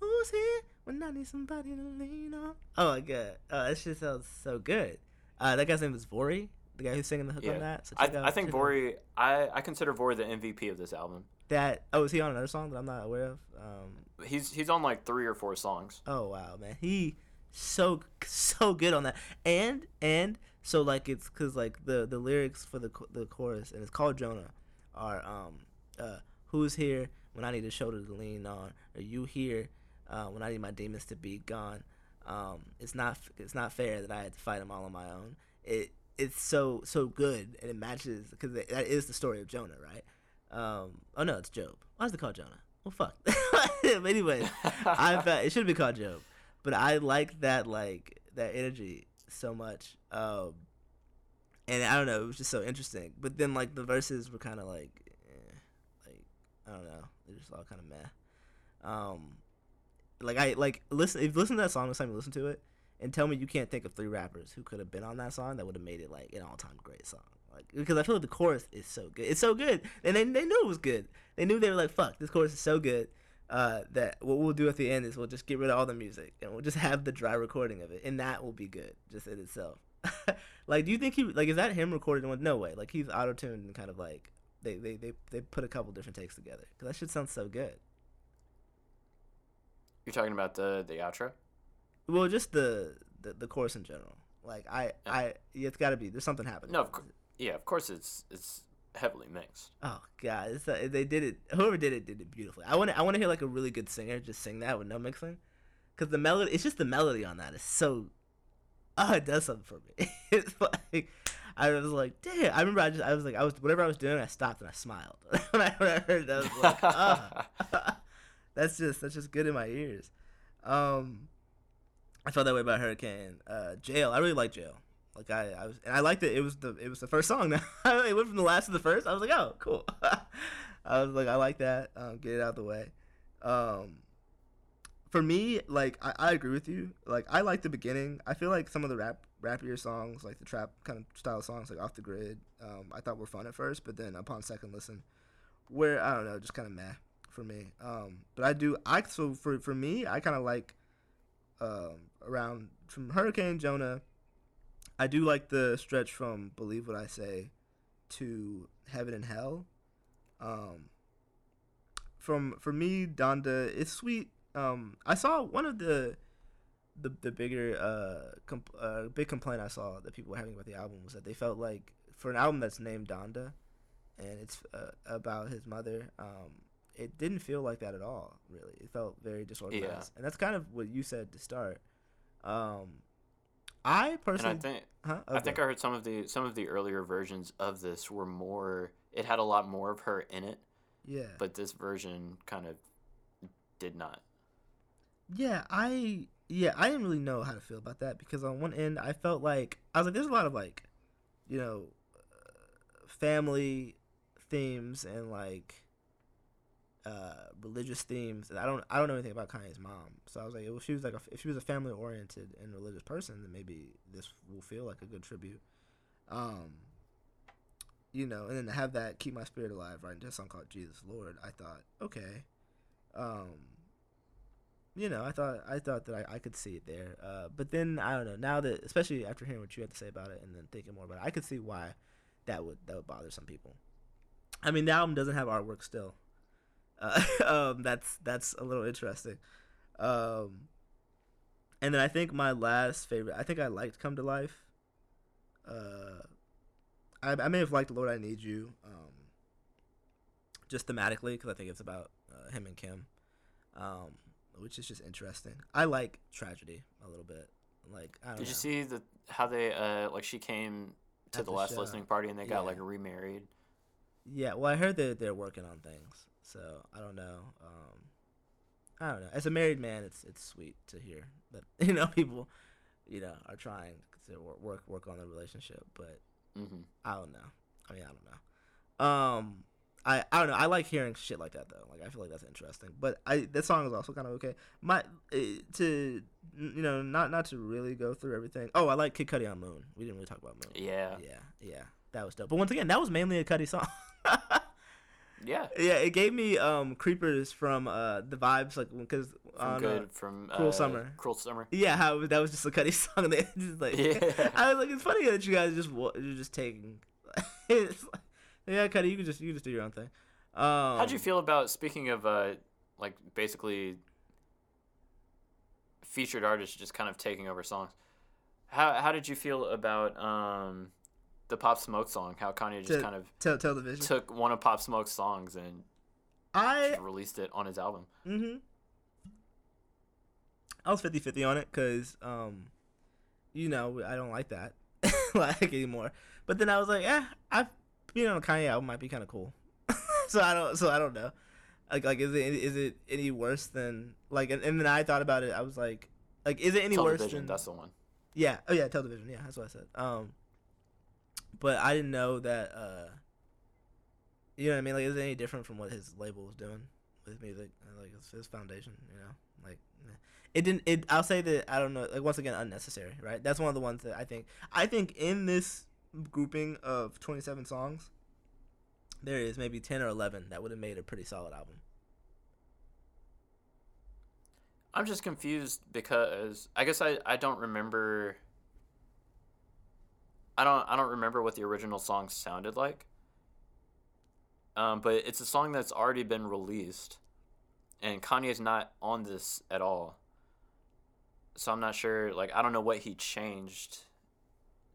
who's here when I need somebody to lean on? Oh my god! Uh, that shit sounds so good. Uh, that guy's name is Vory, the guy who's singing the hook Yeah. on that. So I, out- I think out Vory. I, I consider Vory the MVP of this album. That oh, is he on another song that I'm not aware of? Um, He's he's on like three or four songs. Oh wow, man, he so so good on that, and and so like it's because like the the lyrics for the the chorus and it's called Jonah are um uh who's here when I need a shoulder to lean on, are you here uh, when I need my demons to be gone? Um, it's not it's not fair that I had to fight them all on my own. It it's so so good and it matches because that is the story of Jonah, right? Um, oh no, it's Job. Why is it called Jonah? Well, fuck. but anyways, I uh, it should be called Job, but I like that like that energy so much. Um, and I don't know, it was just so interesting. But then like the verses were kind of like, eh, like I don't know, they're just all kind of meh. Um, like I like listen if you listen to that song next time you listen to it, and tell me you can't think of three rappers who could have been on that song that would have made it like an all time great song. Like because I feel like the chorus is so good. It's so good, and they they knew it was good. They knew they were like, fuck, this chorus is so good. Uh, that what we'll do at the end is we'll just get rid of all the music and we'll just have the dry recording of it, and that will be good just in itself. like, do you think he like is that him recording in one? No way. Like he's auto tuned and kind of like they, they they they put a couple different takes together because that shit sounds so good. You're talking about the the outro. Well, just the the, the chorus in general. Like I I it's got to be there's something happening. No, of course. Yeah, of course it's it's heavily mixed. Oh god, it's, uh, they did it. Whoever did it did it beautifully. I want I want to hear like a really good singer just sing that with no mixing, because the melody it's just the melody on that is so. Oh, it does something for me. it's like I was like, damn. I remember I just I was like I was whatever I was doing I stopped and I smiled when I when I heard that. I was like, ah, that's just that's just good in my ears. Um, I felt that way about Hurricane. Uh, Jail. I really like Jail. Like I, I was, and I liked it. It was the, it was the first song. It went from the last to the first. I was like, oh, cool. I was like, I like that. Um, get it out of the way. Um, for me, like I, I agree with you. Like I like the beginning. I feel like some of the rap rappier songs, like the trap kind of style songs, like Off the Grid, um, I thought were fun at first, but then upon second listen, where I don't know, just kind of meh for me. Um, but I do. I so for for me, I kind of like um, around from Hurricane Jonah. I do like the stretch from Believe What I Say to Heaven and Hell. Um, from for me, Donda, it's sweet. Um, I saw one of the the the bigger uh, comp- uh big complaint I saw that people were having about the album was that they felt like for an album that's named Donda, and it's uh, about his mother. Um, it didn't feel like that at all. Really, it felt very disorganized, Yeah. and that's kind of what you said to start. Um, I And personally, I think huh? I think I heard some of the some of the earlier versions of this were more. It had a lot more of her in it, yeah, but this version kind of did not. Yeah, I yeah, I didn't really know how to feel about that because on one end I felt like I was like there's a lot of like, you know, uh, family themes and like uh religious themes and I don't I don't know anything about Kanye's mom. So I was like if she was like a, if she was a family oriented and religious person then maybe this will feel like a good tribute. Um you know, and then to have that keep my spirit alive right a song called Jesus Lord, I thought, okay. Um you know, I thought I thought that I, I could see it there. Uh, but then I don't know. Now that, especially after hearing what you had to say about it, and then thinking more about it, I could see why that would that would bother some people. I mean, the album doesn't have artwork still. Uh, um, that's that's a little interesting. Um, and then I think my last favorite. I think I liked "Come to Life." Uh, I I may have liked "Lord I Need You," um, just thematically because I think it's about uh, him and Kim. Um, which is just interesting. I like tragedy a little bit. Like I don't Did know. you see the how they uh like she came to At the last show. listening party and they got like remarried? Yeah, well, I heard that they're working on things, so I don't know. Um, I don't know. As a married man, it's it's sweet to hear that you know people, you know, are trying to wor- work work on the relationship, but hmm I don't know. I mean, I don't know. Um, I I don't know. I like hearing shit like that though. Like I feel like that's interesting. But I that song is also kind of okay. My uh, to you know not not to really go through everything. Oh, I like Kid Cudi on Moon. We didn't really talk about Moon. Yeah. Yeah, yeah, that was dope. But once again, that was mainly a Cudi song. Yeah. yeah, it gave me um creepers from uh the vibes like because on good uh, from Cruel uh, Summer. Cruel Summer. yeah how that was just a Cudi song. They just like Yeah. I was like it's funny that you guys just you're just taking. it's like, yeah, Cudi, you can just you can just do your own thing. Um, How'd you feel about speaking of uh like basically featured artists just kind of taking over songs? How how did you feel about um the Pop Smoke song? How Kanye just To- kind of Tell tell the vision. took one of Pop Smoke's songs and I released it on his album. Mm-hmm. I was 50-50 on it because, um, you know, I don't like that like anymore. But then I was like, yeah, I, you know, Kanye album might be kind of cool. so I don't, so I don't know. Like, like, is it is it any worse than like? And, and then I thought about it. I was like, like, is it any worse than? that's the one. Yeah. Oh yeah, television. Yeah, that's what I said. Um, but I didn't know that. uh You know what I mean? Like, is it any different from what his label was doing with music? Like, his foundation. You know, like it didn't. It. I'll say that I don't know. Like once again, unnecessary. Right. That's one of the ones that I think. I think in this grouping of twenty seven songs, there is maybe ten or eleven that would have made a pretty solid album. I'm just confused because I guess I, I don't remember I don't I don't remember what the original song sounded like. Um, but it's a song that's already been released, and Kanye's not on this at all. So I'm not sure. Like I don't know what he changed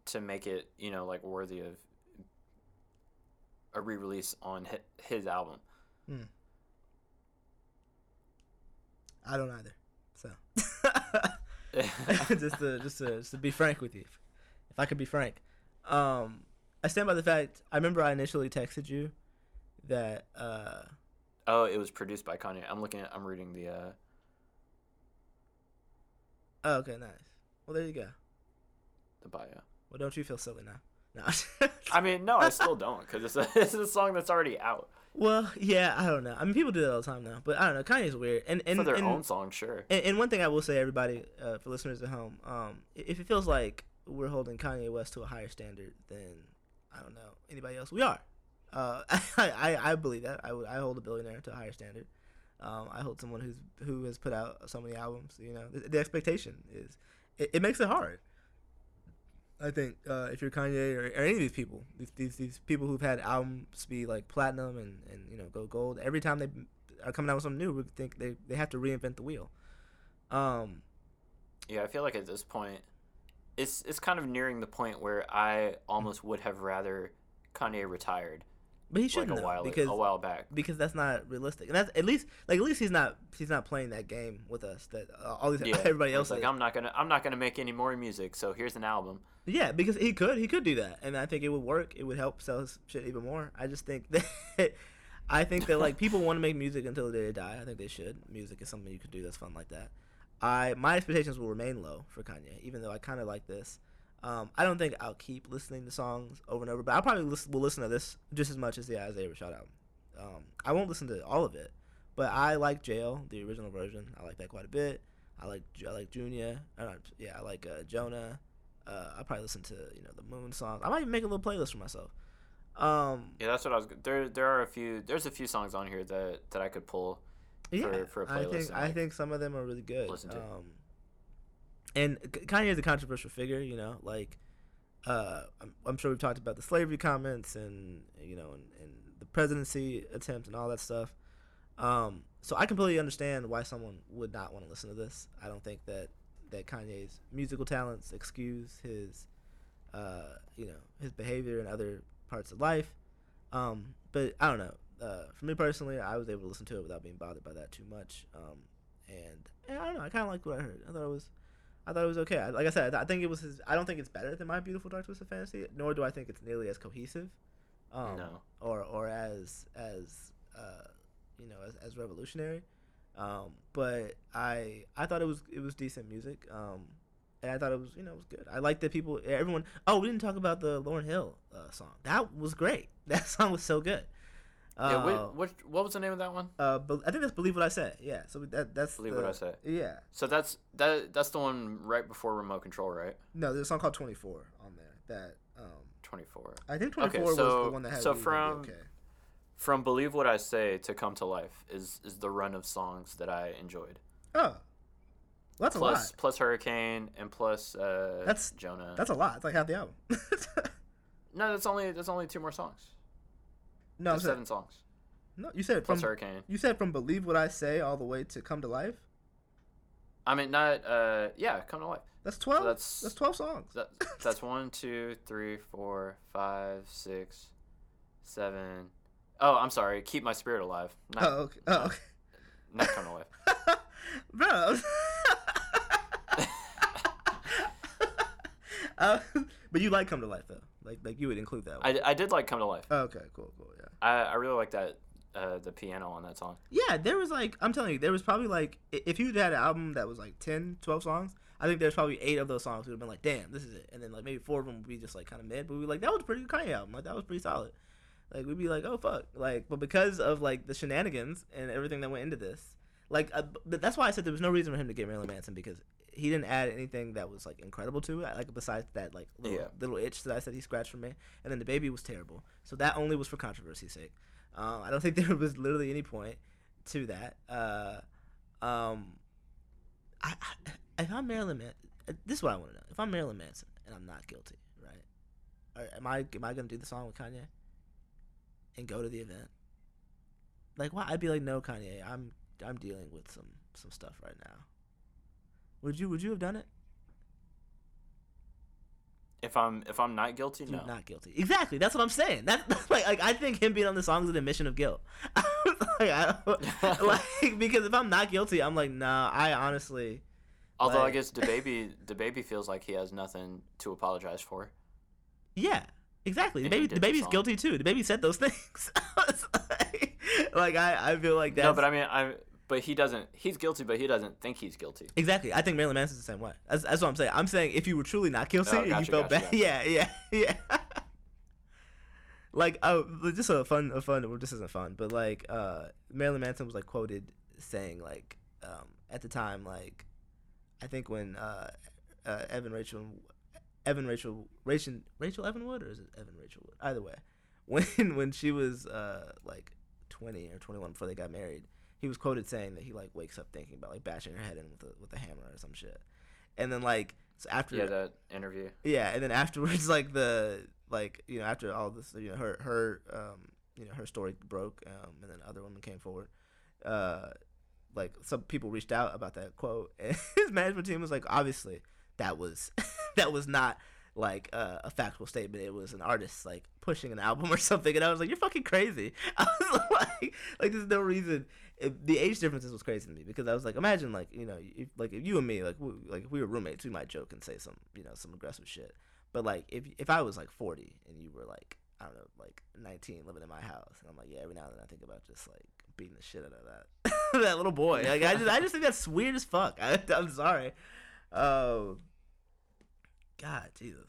to make it you know like worthy of a re-release on his album. I don't either. So. just to just to just to be frank with you, if I could be frank, um, I stand by the fact. I remember I initially texted you that uh, oh, it was produced by Kanye. I'm looking at I'm reading the uh oh, okay, nice. Well, there you go. the bio. Well, don't you feel silly now? No. I mean, no, I still don't because it's a, it's a song that's already out well, yeah, I don't know. I mean, people do that all the time now, but I don't know. Kanye's weird, and and for their and, own song, sure. And, and one thing I will say, everybody, uh, for listeners at home, um, if it feels like we're holding Kanye West to a higher standard than I don't know anybody else, we are. Uh, I, I I believe that. I would I hold a billionaire to a higher standard. Um, I hold someone who's who has put out so many albums. You know, the, the expectation is it, it makes it hard. I think uh, if you're Kanye or, or any of these people, these, these these people who've had albums be like platinum and, and you know go gold, every time they are coming out with something new, we think they, they have to reinvent the wheel. Um, Yeah, I feel like at this point, it's it's kind of nearing the point where I almost would have rather Kanye retired but he shouldn't a while because a while back. because that's not realistic, and that's at least like at least he's not he's not playing that game with us that uh, all these Yeah, everybody else like. I'm not gonna I'm not gonna make any more music, so here's an album. Yeah, because he could he could do that, and I think it would work. It would help sell his shit even more. I just think that I think that like people want to make music until they die. I think they should. Music is something you could do that's fun like that. I my expectations will remain low for Kanye, even though I kind of like this. Um, I don't think I'll keep listening to songs over and over, but I probably listen, will listen to this just as much as the Isaiah Rashad album. Um, I won't listen to all of it, but I like Jail, the original version. I like that quite a bit. I like I like Junya. Uh, yeah, I like uh, Jonah. Uh, I probably listen to you know the Moon songs. I might even make a little playlist for myself. Um, Yeah, that's what I was. There there are a few. There's a few songs on here that that I could pull. Yeah, for a I playlist think and, I think some of them are really good. listen to. Um, and Kanye is a controversial figure, you know. Like, uh, I'm, I'm sure we've talked about the slavery comments and you know, and, and the presidency attempt and all that stuff. Um, so I completely understand why someone would not want to listen to this. I don't think that that Kanye's musical talents excuse his, uh, you know, his behavior in other parts of life. Um, but I don't know. Uh, for me personally, I was able to listen to it without being bothered by that too much. Um, and, and I don't know. I kind of liked what I heard. I thought it was, I thought it was okay. I, like I said, I think it was his. I don't think it's better than My Beautiful Dark Twisted Fantasy, nor do I think it's nearly as cohesive, um, No. or or as as uh, you know, as, as revolutionary. Um, but I I thought it was it was decent music. Um, and I thought it was you know it was good. I like that people everyone. Oh, we didn't talk about the Lauryn Hill uh, song. That was great. That song was so good. Yeah. Uh, What, what what was the name of that one? uh, but I think that's believe what I say. Yeah. So that that's Believe the, what I say. Yeah. So that's that that's the one right before remote control, right? No, there's a song called 24 on there that um Twenty four. I think Okay, 24 was so- the one that had so Believe It'll Be from- okay. From believe what I say to come to life is is the run of songs that I enjoyed. Oh. Well, that's a lot. plus Hurricane and plus uh, That's- Jonah. That's a lot. It's like half the album. no, that's only that's only two more songs. No, I'm That's saying, seven songs no, you said plus from Hurricane. you said from believe what I say all the way to come to life. I mean, not uh, yeah, come to life. That's 12. that's- that's 12 songs. That, that's one, two, three, four, five, six, seven. Oh, I'm sorry. Keep my spirit alive. Not, oh, okay. Oh, okay. not come to life. Bro. uh, but you like come to life though. Like like you would include that. One. I, I did like come to life. Oh, okay, cool, cool, yeah. I, I really like that uh, the piano on that song. Yeah, there was like I'm telling you, there was probably like if you had an album that was like 10, 12 songs, I think there's probably eight of those songs would have been like, damn, this is it. And then like maybe four of them would be just like kind of mid, but we'd be like, that was a pretty good Kanye album. Like that was pretty solid. Like we'd be like, oh fuck, like but because of like the shenanigans and everything that went into this, like uh, but that's why I said there was no reason for him to get Marilyn Manson because he didn't add anything that was like incredible to it. Like besides that like little, Yeah. little itch that I said he scratched from me, and then the baby was terrible. So that only was for controversy's sake. Um, I don't think there was literally any point to that. Uh, um, I, I, if I'm Marilyn Man, this is what I want to know. If I'm Marilyn Manson and I'm not guilty, right? Or am I am I gonna do the song with Kanye and go to the event? Like, why? I'd be like, no, Kanye, I'm I'm dealing with some some stuff right now. Would you Would you have done it? If I'm if I'm not guilty, You're no. not guilty. Exactly. That's what I'm saying. That's like, like I think him being on the song is an admission of guilt. like, like because if I'm not guilty, I'm like, nah. I honestly, Although I guess the baby the baby feels like he has nothing to apologize for. yeah, exactly. The baby, the baby's guilty too. The baby said those things. Like, like, I, I feel like that. No, but I mean I but he doesn't he's guilty but he doesn't think he's guilty. exactly. I think Marilyn Manson's the same way. That's, that's what I'm saying. I'm saying if you were truly not guilty Oh, and you felt gotcha, bad, gotcha. yeah, yeah, yeah. like, oh, just a fun, a fun. Well, this isn't fun, but like, uh, Marilyn Manson was like quoted saying like, um, at the time, like, I think when uh, uh, Evan Rachel, Evan Rachel, Rachel, Rachel Evan Wood, or is it Evan Rachel Wood? Either way, when when she was uh like twenty or twenty one before they got married, he was quoted saying that he like wakes up thinking about like bashing her head in with a with a hammer or some shit, and then like so after Yeah, that interview. yeah, and then afterwards, like the like you know after all this, you know her her um you know her story broke, um and then other women came forward, uh like some people reached out about that quote, and his management team was like, obviously that was that was not like uh, a factual statement. It was an artist like pushing an album or something, and I was like, you're fucking crazy. I was like, like there's no reason. It, the age differences was crazy to me because I was like, imagine like you know, if, like if you and me like we, like if we were roommates, we might joke and say some you know some aggressive shit. But like if if I was like 40 and you were like I don't know like 19 living in my house, and I'm like yeah, every now and then I think about just like beating the shit out of that that little boy. Like I just I just think that's weird as fuck. I, I'm sorry. Um, God, Jesus.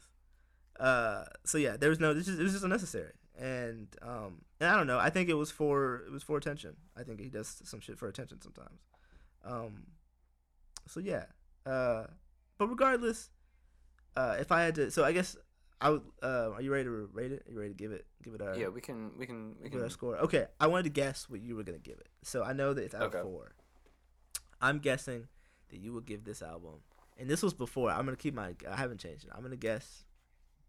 Uh, so yeah, there was no. This is it was just unnecessary, and um, and I don't know. I think it was for it was for attention. I think he does some shit for attention sometimes. Um, so yeah. Uh, but regardless, uh, if I had to, so I guess I would. Uh, are you ready to rate it? Are you ready to give it? Give it a Yeah, we can we can we give it can a score. Okay, I wanted to guess what you were gonna give it. So I know that it's out Okay. of four. I'm guessing that you would give this album, and this was before. I'm gonna keep my. I haven't changed it. I'm gonna guess.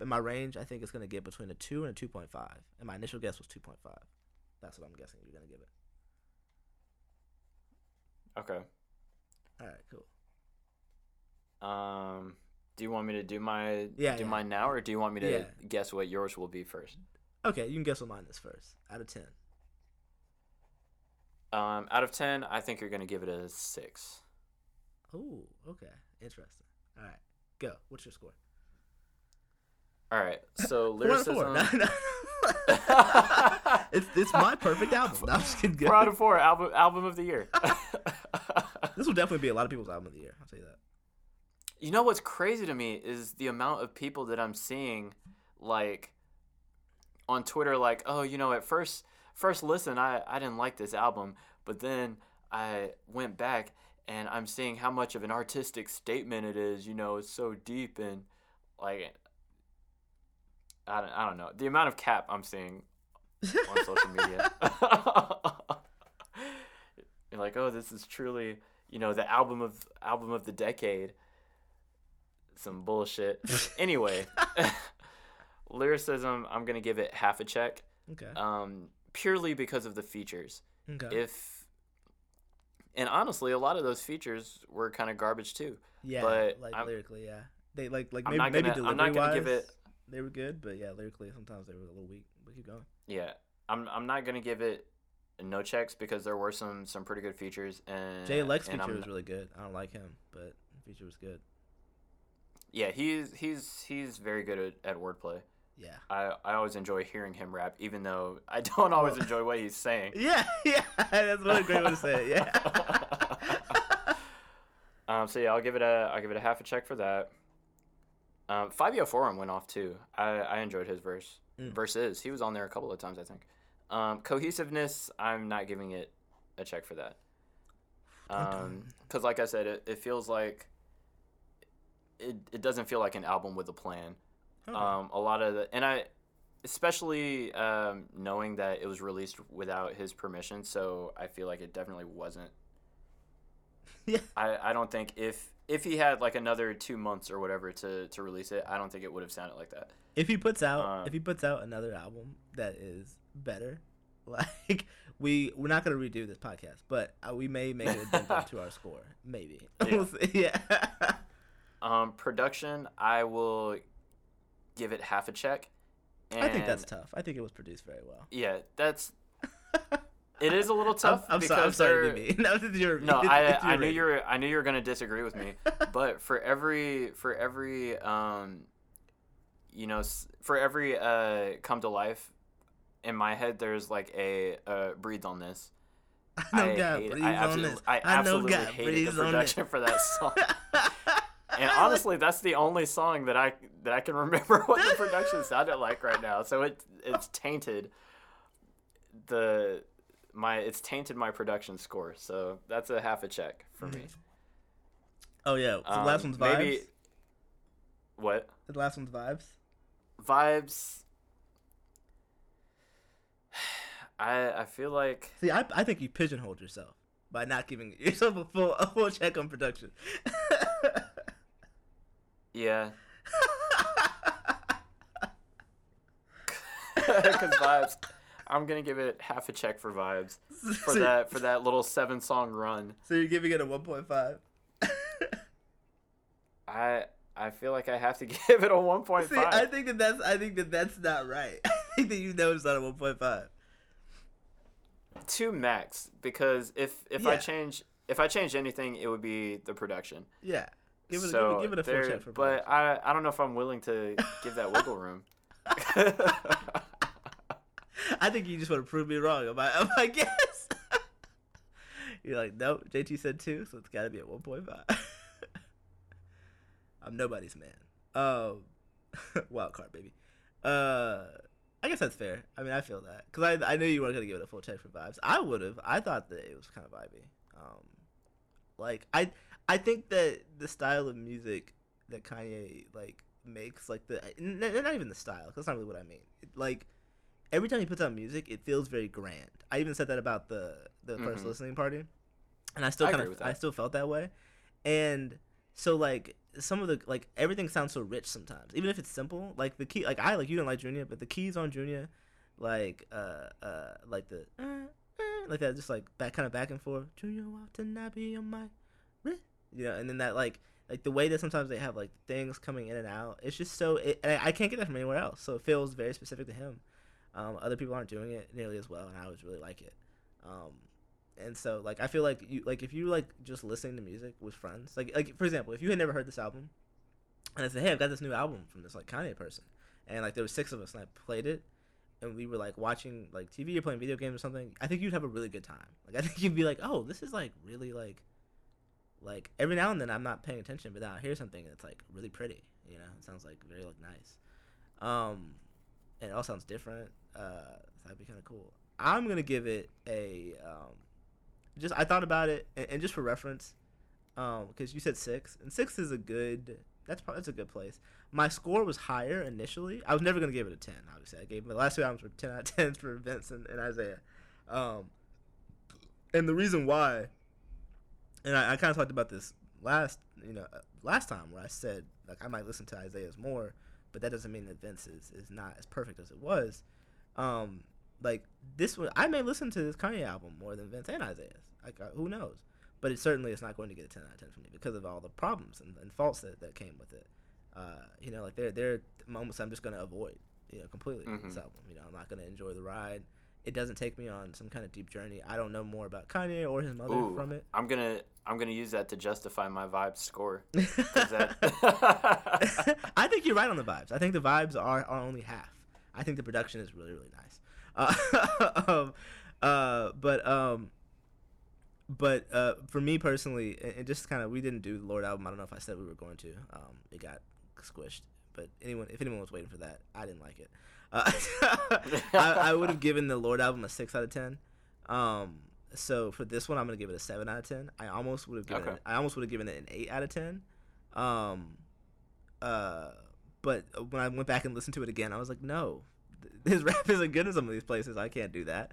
In my range, I think it's gonna get between a two and a two point five. And my initial guess was two point five. That's what I'm guessing you're gonna give it. Okay. All right, cool. Um do you want me to do my Yeah, do yeah. mine now or do you want me to Yeah. guess what yours will be first? Okay, you can guess what mine is first. Out of ten. Um out of 10, I think you're going to give it a 6. Oh, okay, interesting. All right, go. What's your score? All right. So Four out four. lyricism No, no. it's it's my perfect album. No, I'm just kidding. Go. Four out of 4 album album of the year. This will definitely be a lot of people's album of the year. I'll tell you that. You know what's crazy to me is the amount of people that I'm seeing like on Twitter like, "Oh, you know, at first first listen, I I didn't like this album, but then I went back and I'm seeing how much of an artistic statement it is. You know, it's so deep and like I don't, I don't know the amount of cap I'm seeing on social media. You're like, oh, this is truly, you know, the album of album of the decade. Some bullshit. anyway, lyricism, I'm gonna give it half a check. Okay. Um, purely because of the features. Okay. If and honestly, a lot of those features were kind of garbage too. yeah, but like I'm- lyrically, yeah. They like like maybe maybe gonna- I'm delivery not gonna give wise, it- they were good, but yeah, lyrically sometimes they were a little weak. But keep going. Yeah, I'm I'm not gonna give it no checks because there were some some pretty good features and Jay Lex feature I'm was really good. I don't like him, but the feature was good. Yeah, he's he's he's very good at, at wordplay. Yeah. I, I always enjoy hearing him rap, even though I don't always enjoy what he's saying. Yeah, yeah. That's what a great way to say it. Yeah. um, so yeah, I'll give it a I'll give it a half a check for that. Um, Fivio Foreign went off too. I, I enjoyed his verse. Mm. Verses. He was on there a couple of times, I think. Um, cohesiveness. I'm not giving it a check for that. Um, because like I said, it, it feels like it, it doesn't feel like an album with a plan. Okay. Um, a lot of the and I, especially um, knowing that it was released without his permission, so I feel like it definitely wasn't. Yeah. I, I don't think if if he had like another two months or whatever to to release it, I don't think it would have sounded like that. if he puts out uh, if he puts out another album that is better, like we we're not gonna redo this podcast, but uh, we may make it to our score. Maybe. Yeah. We'll yeah. Um, production, I will give it half a check. I think that's tough. I think it was produced very well. Yeah, that's it is a little tough I'm, I'm because sorry. I'm sorry to be mean. No, this is your, no, this- I I knew you were I knew you were gonna disagree with me, but for every for every um, you know, for every uh come to life, in my head there's like a uh breathe on this. I know I God hate- breathes I on absolutely, this. I know absolutely God hated the breathes production for that song. And honestly, that's the only song that I that I can remember what the production sounded like right now. So it it's tainted the my it's tainted my production score. So that's a half a check for me. oh yeah, so the last Um, one's vibes. maybe- What The last one's vibes. vibes? I I feel like See, I, I think you pigeonholed yourself by not giving yourself a full a full check on production. Yeah. Because vibes, I'm gonna give it half a check for vibes for so, that for that little seven song run. So you're giving it a 1.5. I I feel like I have to give it a 1.5. See, I think that that's I think that that's not right. I think that you know it's not a 1.5. Two max because if if I change if I change anything, it would be the production. Yeah. Give it, a so give it, give it a full check for but I I don't know if I'm willing to give that wiggle room. I think you just want to prove me wrong Am I, on my guess. You're like, nope, JT said two, so it's got to be at 1.5. I'm nobody's man. Um, wild card, baby. Uh, I guess that's fair. I mean, I feel that because I, I knew you weren't gonna give it a full check for vibes. I would have. I thought that it was kind of vibey. Um, like I I think that the style of music that Kanye like makes, like the not even the style, 'cause that's not really what I mean. It, like every time he puts out music, it feels very grand. I even said that about the the first Mhm. listening party, and I still kind of I still felt that way. And so like some of the like everything sounds so rich sometimes, even if it's simple. Like the key, like I like you didn't like Junya, but the keys on Junya, like uh uh like the uh, uh, like that, just like back kind of back and forth. Junya ought to not be on my you know, and then that like like the way that sometimes they have like things coming in and out. It's just so it, I, I can't get that from anywhere else. So it feels very specific to him. Um, other people aren't doing it nearly as well, and I always really like it. Um, and so like I feel like you like if you like just listening to music with friends, like like for example, if you had never heard this album, and I said, hey, I've got this new album from this like Kanye person, and like there was six of us, and I played it, and we were like watching like TV or playing video games or something. I think you'd have a really good time. Like I think you'd be like, oh, this is like really like, like every now and then I'm not paying attention, but then I'll hear something that's like really pretty. You know, it sounds like very like nice. Um, and it all sounds different. Uh, that'd be kind of cool. I'm gonna give it a um, just I thought about it and, and just for reference, um, because you said six and six is a good that's probably that's a good place. My score was higher initially. I was never gonna give it a ten. Obviously, I gave the last two albums were ten out of tens for Vince and, and Isaiah, um, and the reason why, and I, I kind of talked about this last you know uh, last time where I said like I might listen to Isaiah's more, but that doesn't mean that Vince is, is not as perfect as it was. Um, like this one, I may listen to this Kanye album more than Vince and Isaiah's. Like uh, who knows? But it certainly is not going to get a ten out of ten for me because of all the problems and, and faults that, that came with it. Uh, you know, like there there are moments I'm just gonna avoid, you know, completely Mhm. this album. You know, I'm not gonna enjoy the ride. It doesn't take me on some kind of deep journey. I don't know more about Kanye or his mother Ooh, from it. I'm gonna I'm gonna use that to justify my vibe score. that- I think you're right on the vibes. I think the vibes are, are only half. I think the production is really really nice. Uh, um, uh, but um, but uh, for me personally, and, and just kind of we didn't do the Lorde album. I don't know if I said we were going to. Um, it got squished. But anyone, if anyone was waiting for that, I didn't like it. Uh, I, I would have given the Lorde album a six out of ten. Um, so for this one, I'm gonna give it a seven out of ten. I almost would have given Okay. it. I almost would have given it an eight out of ten. Um, uh, but when I went back and listened to it again, I was like, no, his rap isn't good in some of these places. I can't do that.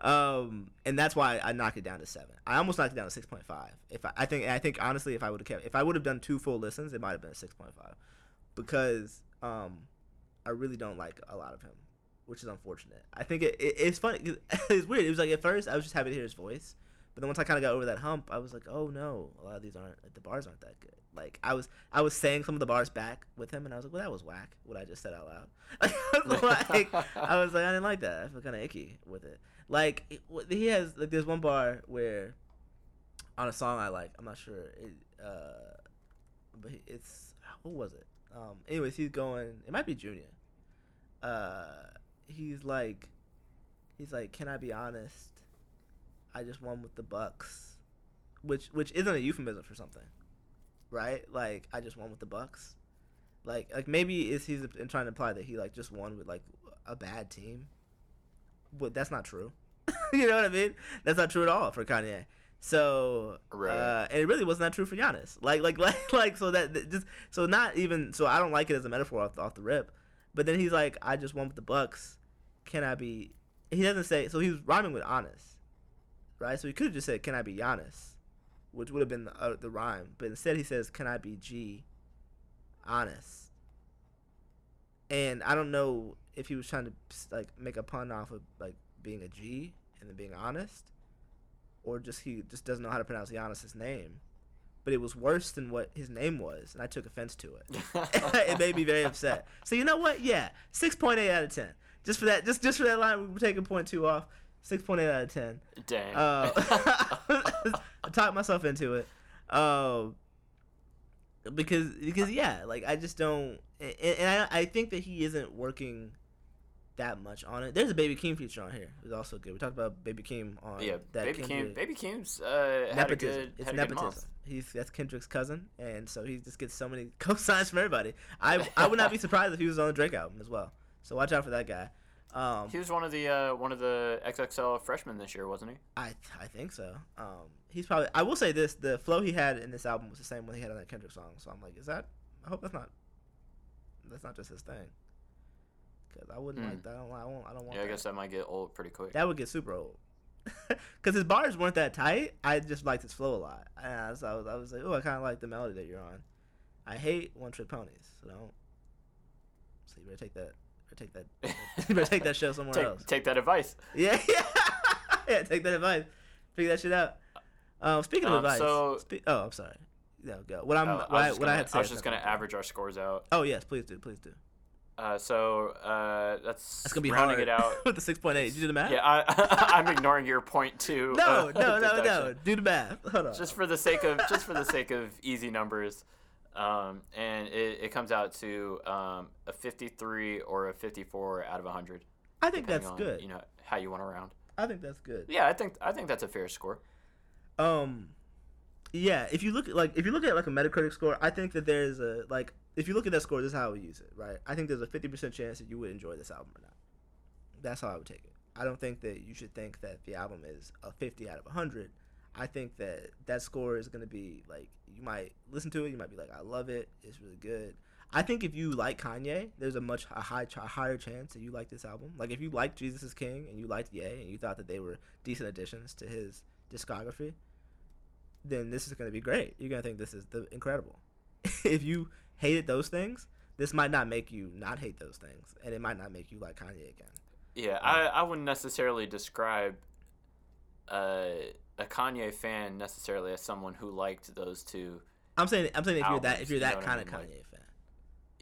Um, and that's why I knocked it down to seven. I almost knocked it down to six point five. If I, I think, I think honestly, if I would have kept, if I would have done two full listens, it might have been a six point five, because um, I really don't like a lot of him, which is unfortunate. I think it, it it's funny. it's weird. It was like at first I was just happy to hear his voice, but then once I kind of got over that hump, I was like, oh no, a lot of these aren't like the bars aren't that good. Like I was I was saying some of the bars back with him, and I was like, well, that was whack. What I just said out loud. like I was like, I didn't like that. I feel kind of icky with it. Like it, he has like there's one bar where on a song I like. I'm not sure. It, uh, but it's what was it? Um, anyways, he's going. It might be Junya. Uh, he's like, he's like, can I be honest? I just won with the Bucks, which which isn't a euphemism for something, right? Like I just won with the Bucks. Like like maybe is he's in trying to imply that he like just won with like a bad team. But that's not true. you know what I mean? That's not true at all for Kanye. So Right. uh, and it really was not true for Giannis. Like like like like so that that just so not even so I don't like it as a metaphor off, off the rip. But then he's like, I just won with the Bucks. Can I be? He doesn't say. So he was rhyming with honest, right? So he could have just said, "Can I be Giannis," which would have been the, uh, the rhyme. But instead, he says, "Can I be G, honest?" And I don't know if he was trying to like make a pun off of like being a G and then being honest, or just he just doesn't know how to pronounce Giannis's name. But it was worse than what his name was, and I took offense to it. it made me very upset. So you know what? Yeah, six point eight out of ten. Just for that, just just for that line, we were taking point two off. Six point eight out of ten. Dang. Uh, I talked myself into it. Um, because because yeah, like I just don't, and, and I I think that he isn't working that much on it. There's a Baby Keem feature on here. It's also good. We talked about Baby Keem on yeah, that Baby Keem. Baby Keem's uh, had a nepotism. good. it's had a good month. nepotism. He's that's Kendrick's cousin, and so he just gets so many co-signs from everybody. I I would not be surprised if he was on the Drake album as well. So watch out for that guy. Um, He was one of the uh, one of the XXL freshmen this year, wasn't he? I I think so. Um, he's probably. I will say this: the flow he had in this album was the same one he had on that Kendrick song. So I'm like, is that? I hope that's not. That's not just his thing. Because I wouldn't Hmm. like that. I don't. I won't. I don't want. Yeah, I guess that might get old pretty quick. that would get super old. Because his bars weren't that tight. I just liked his flow a lot. And so I was, I was like, oh, I kind of like the melody that you're on. I hate one trick ponies. So don't. So you better take that. Better take that. you better take that show somewhere else. take, take that advice. Yeah, yeah, yeah. Take that advice. Figure that shit out. Um, speaking of Um, advice. so- spe- oh, I'm sorry. No, go. What I'm. Uh, what I I, what I had to say. I was just gonna average our scores out. Oh yes, please do, please do. Uh, so uh, that's That's gonna be rounding hard. it out. with the six point eight. Did you do the math? yeah, I, I'm ignoring your point two. No, uh, no, no, no. Do the math. Hold on. Just for the sake of just for the sake of easy numbers, um, and it, it comes out to um, a 53 or a 54 out of 100. I think that's on, good. You know how you want to round. I think that's good. Yeah, I think I think that's a fair score. Um, yeah. If you look at like if you look at like a Metacritic score, I think that there's a like if you look at that score, this is how I would use it, right? I think there's a fifty percent chance that you would enjoy this album or not. That's how I would take it. I don't think that you should think that the album is a 50 out of 100. I think that that score is going to be like you might listen to it, you might be like, I love it, it's really good. I think if you like Kanye, there's a much a high a higher chance that you like this album. Like if you like Jesus is King and you liked Ye and you thought that they were decent additions to his discography, then this is going to be great. You're going to think this is the incredible. if you hated those things, this might not make you not hate those things, and it might not make you like Kanye again. Yeah, I, I wouldn't necessarily describe uh, a Kanye fan necessarily as someone who liked those two. I'm saying I'm saying if you're that if you're you know that what I kind of mean? Like- Kanye fan.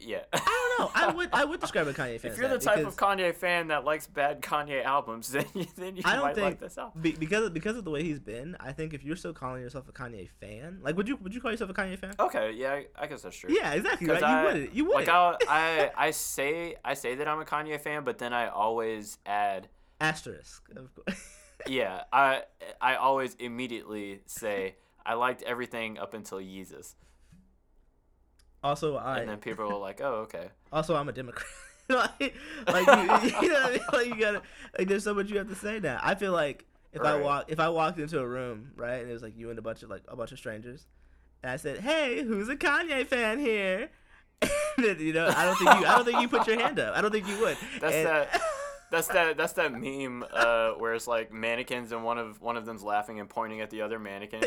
Yeah. I don't know. I would I would describe a Kanye fan. if you're the type of Kanye fan that likes bad Kanye albums, then you, then you I don't might think like this album. be, because of, because of the way he's been. I think if you're still calling yourself a Kanye fan, like would you would you call yourself a Kanye fan? Okay, yeah, I, I guess that's true. Yeah, exactly. Right? 'Cause You wouldn't. You wouldn't. Like I, I, I say, I say that I'm a Kanye fan, but then I always add, Asterisk. Of course. yeah, I, I always immediately say I liked everything up until Yeezus, also, I and then people are like, oh, okay. also I'm a Democrat. like, like you, you know what I mean? Like you gotta like there's so much you have to say now. I feel like if I walk if I walked into a room right and it was like you and a bunch of like a bunch of strangers, and I said, "Hey, who's a Kanye fan here?" then, you know, I don't think you I don't think you put your hand up. I don't think you would. That's And- that. That's that. That's that meme uh, where it's like mannequins and one of one of them's laughing and pointing at the other mannequin.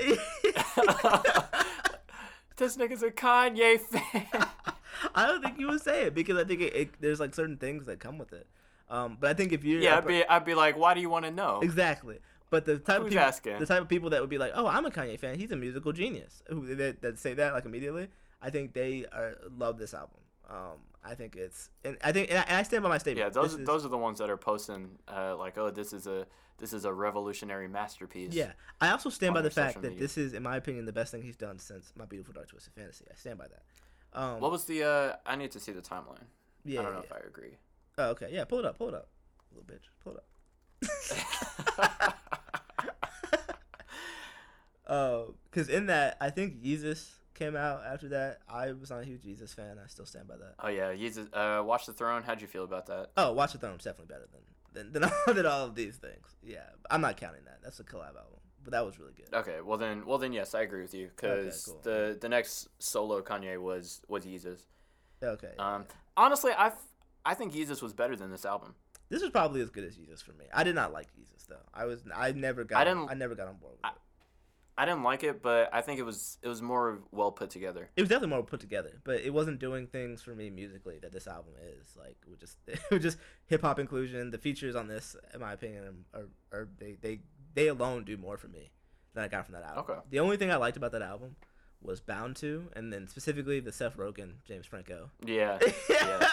This nigga's a Kanye fan. I don't think you would say it because I think it, it, there's like certain things that come with it. Um, but I think if you're Yeah, I'd be I'd be like, why do you want to know? exactly. But the type of people, asking? the type of people that would be like, "Oh, I'm a Kanye fan. He's a musical genius." Who that, that say that like immediately. I think they are love this album. Um, I think it's and I think and I, and I stand by my statement. Yeah, those This is- those are the ones that are posting uh, like, oh, this is a this is a revolutionary masterpiece. Yeah, I also stand by the fact social that this is, in my opinion, the best thing he's done since My Beautiful Dark Twisted Fantasy. I stand by that. Um, What was the? Uh, I need to see the timeline. yeah, I don't know yeah, if I agree. Oh, okay, yeah, pull it up, pull it up, little bitch, pull it up. because in that, I think Jesus came out after that. I was not a huge Jesus fan. I still stand by that. oh yeah, Jesus. Uh, Watch the Throne. How'd you feel about that? Oh, Watch the Throne is definitely better than than than all, than all of these things. Yeah, I'm not counting that. That's a collab album, but that was really good. Okay, well then, well then, yes, I agree with you because cool. the the next solo Kanye was was Jesus. Okay, Um, honestly, I I think Jesus was better than this album. this was probably as good as Jesus for me. I did not like Jesus though. I was I never got I I, didn't- I never got on board with I- it. I didn't like it, but I think it was it was more well put together. It was definitely more put together, but it wasn't doing things for me musically that this album is. Like, it was just it was just hip hop inclusion. The features on this, in my opinion, are, are they, they they alone do more for me than I got from that album. Okay. The only thing I liked about that album was Bound to, and then specifically the Seth Rogen, James Franco. Yeah, yeah.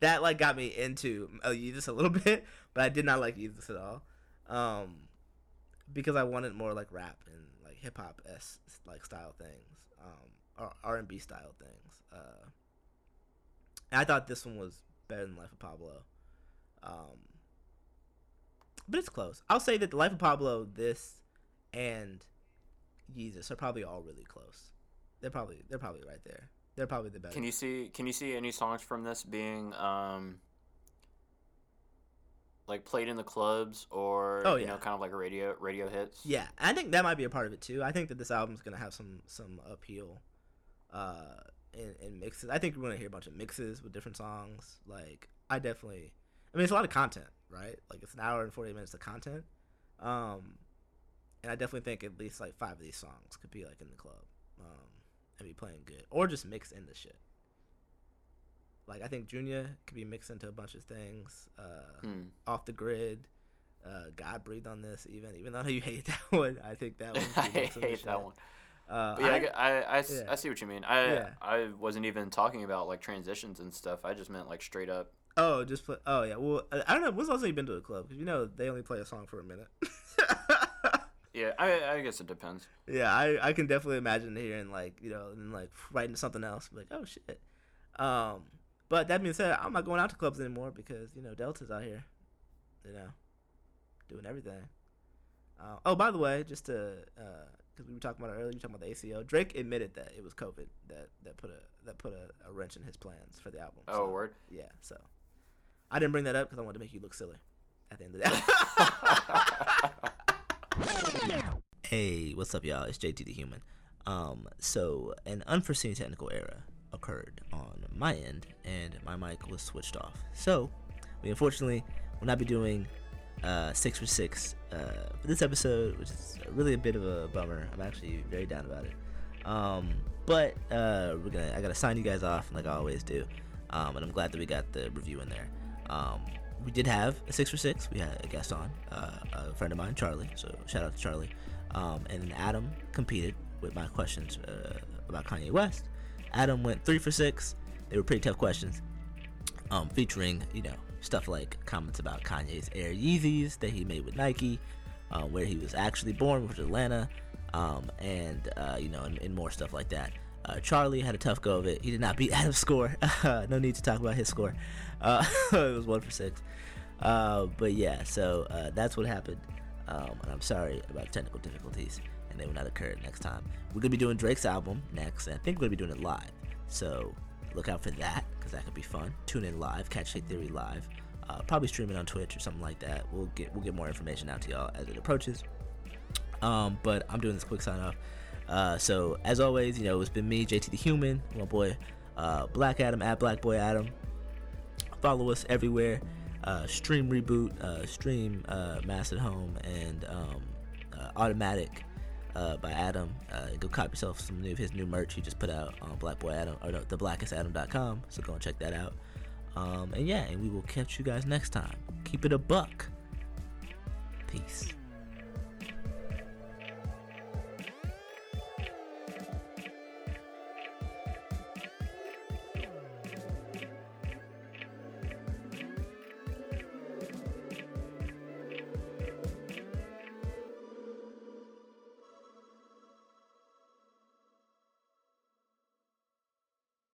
that like got me into uh, Yeezus a little bit, but I did not like Yeezus at all, um, because I wanted more like rap and like hip hop s like style things, um, R and B style things. Uh, I thought this one was better than Life of Pablo, um, but it's close. I'll say that the Life of Pablo, this, and Jesus are probably all really close. They're probably they're probably right there. They're probably the best. Can you see Can you see any songs from this being um like played in the clubs or Oh, you know kind of like radio radio hits? Yeah, I think that might be a part of it too. I think that this album's gonna have some some appeal, uh, in, in mixes. I think we're gonna hear a bunch of mixes with different songs. Like, I definitely, I mean, it's a lot of content, right? Like, it's an hour and forty minutes of content, um, and I definitely think at least like five of these songs could be like in the club, um, and be playing good, or just mix in the shit. Like, I think Junya could be mixed into a bunch of things. Uh, Hmm. off the grid. Uh, God breathed on this, even even though you hate that one. I think that one. I hate that one. Uh, yeah, I I- I, yeah. I see what you mean. I Yeah. I wasn't even talking about like transitions and stuff. I just meant like straight up. oh, just play. Oh yeah. Well, I I don't know. When's the last time you been to a club? Because you know they only play a song for a minute. Yeah, I, I guess it depends. yeah, I, I can definitely imagine hearing like you know and like into something else. Like oh shit. Um, but that being said, I'm not going out to clubs anymore because you know Delta's out here, you know, doing everything. Uh, oh, by the way, just to because we were talking about it earlier, you were talking about the ACO. Drake admitted that it was COVID that that put a that put a, a wrench in his plans for the album. Oh, So, word. yeah. So I didn't bring that up because I wanted to make you look silly, at the end of the day. hey, what's up, y'all? It's JT the Human. Um, so an unforeseen technical error occurred on my end, and my mic was switched off. So we unfortunately will not be doing uh, six for six uh, for this episode, which is really a bit of a bummer. I'm actually very down about it. Um, but uh, we're gonna I gotta sign you guys off like I always do, um, and I'm glad that we got the review in there. Um, we did have a six for six. We had a guest on, uh, a friend of mine, Charlie. So shout out to Charlie. Um, and then Adam competed with my questions uh, about Kanye West. Adam went three for six. They were pretty tough questions, um, featuring you know stuff like comments about Kanye's Air Yeezys that he made with Nike, uh, where he was actually born, which was Atlanta, um, and uh, you know, and, and, more stuff like that. Uh, Charlie had a tough go of it. He did not beat Adam's score. no need to talk about his score. Uh, it was one for six. Uh, but yeah, so uh, that's what happened. Um, and I'm sorry about technical difficulties, and they will not occur next time. We're gonna be doing Drake's album next, and I think we're gonna be doing it live. So look out for that because that could be fun. Tune in live, catch Hate Theory live. Uh, probably stream it on Twitch or something like that. We'll get we'll get more information out to y'all as it approaches. Um, but I'm doing this quick sign off. Uh, so as always, you know it's been me, JT the Human, my boy, uh, Black Adam at Black Boy Adam. Follow us everywhere. Uh, stream reboot, uh, stream uh, Mass at Home, and um, Automatic uh, by Adam. Uh, go cop yourself some new his new merch he just put out on Black Boy Adam or no, theblackestadam.com. So go and check that out. Um, and yeah, and we will catch you guys next time. Keep it a buck. Peace.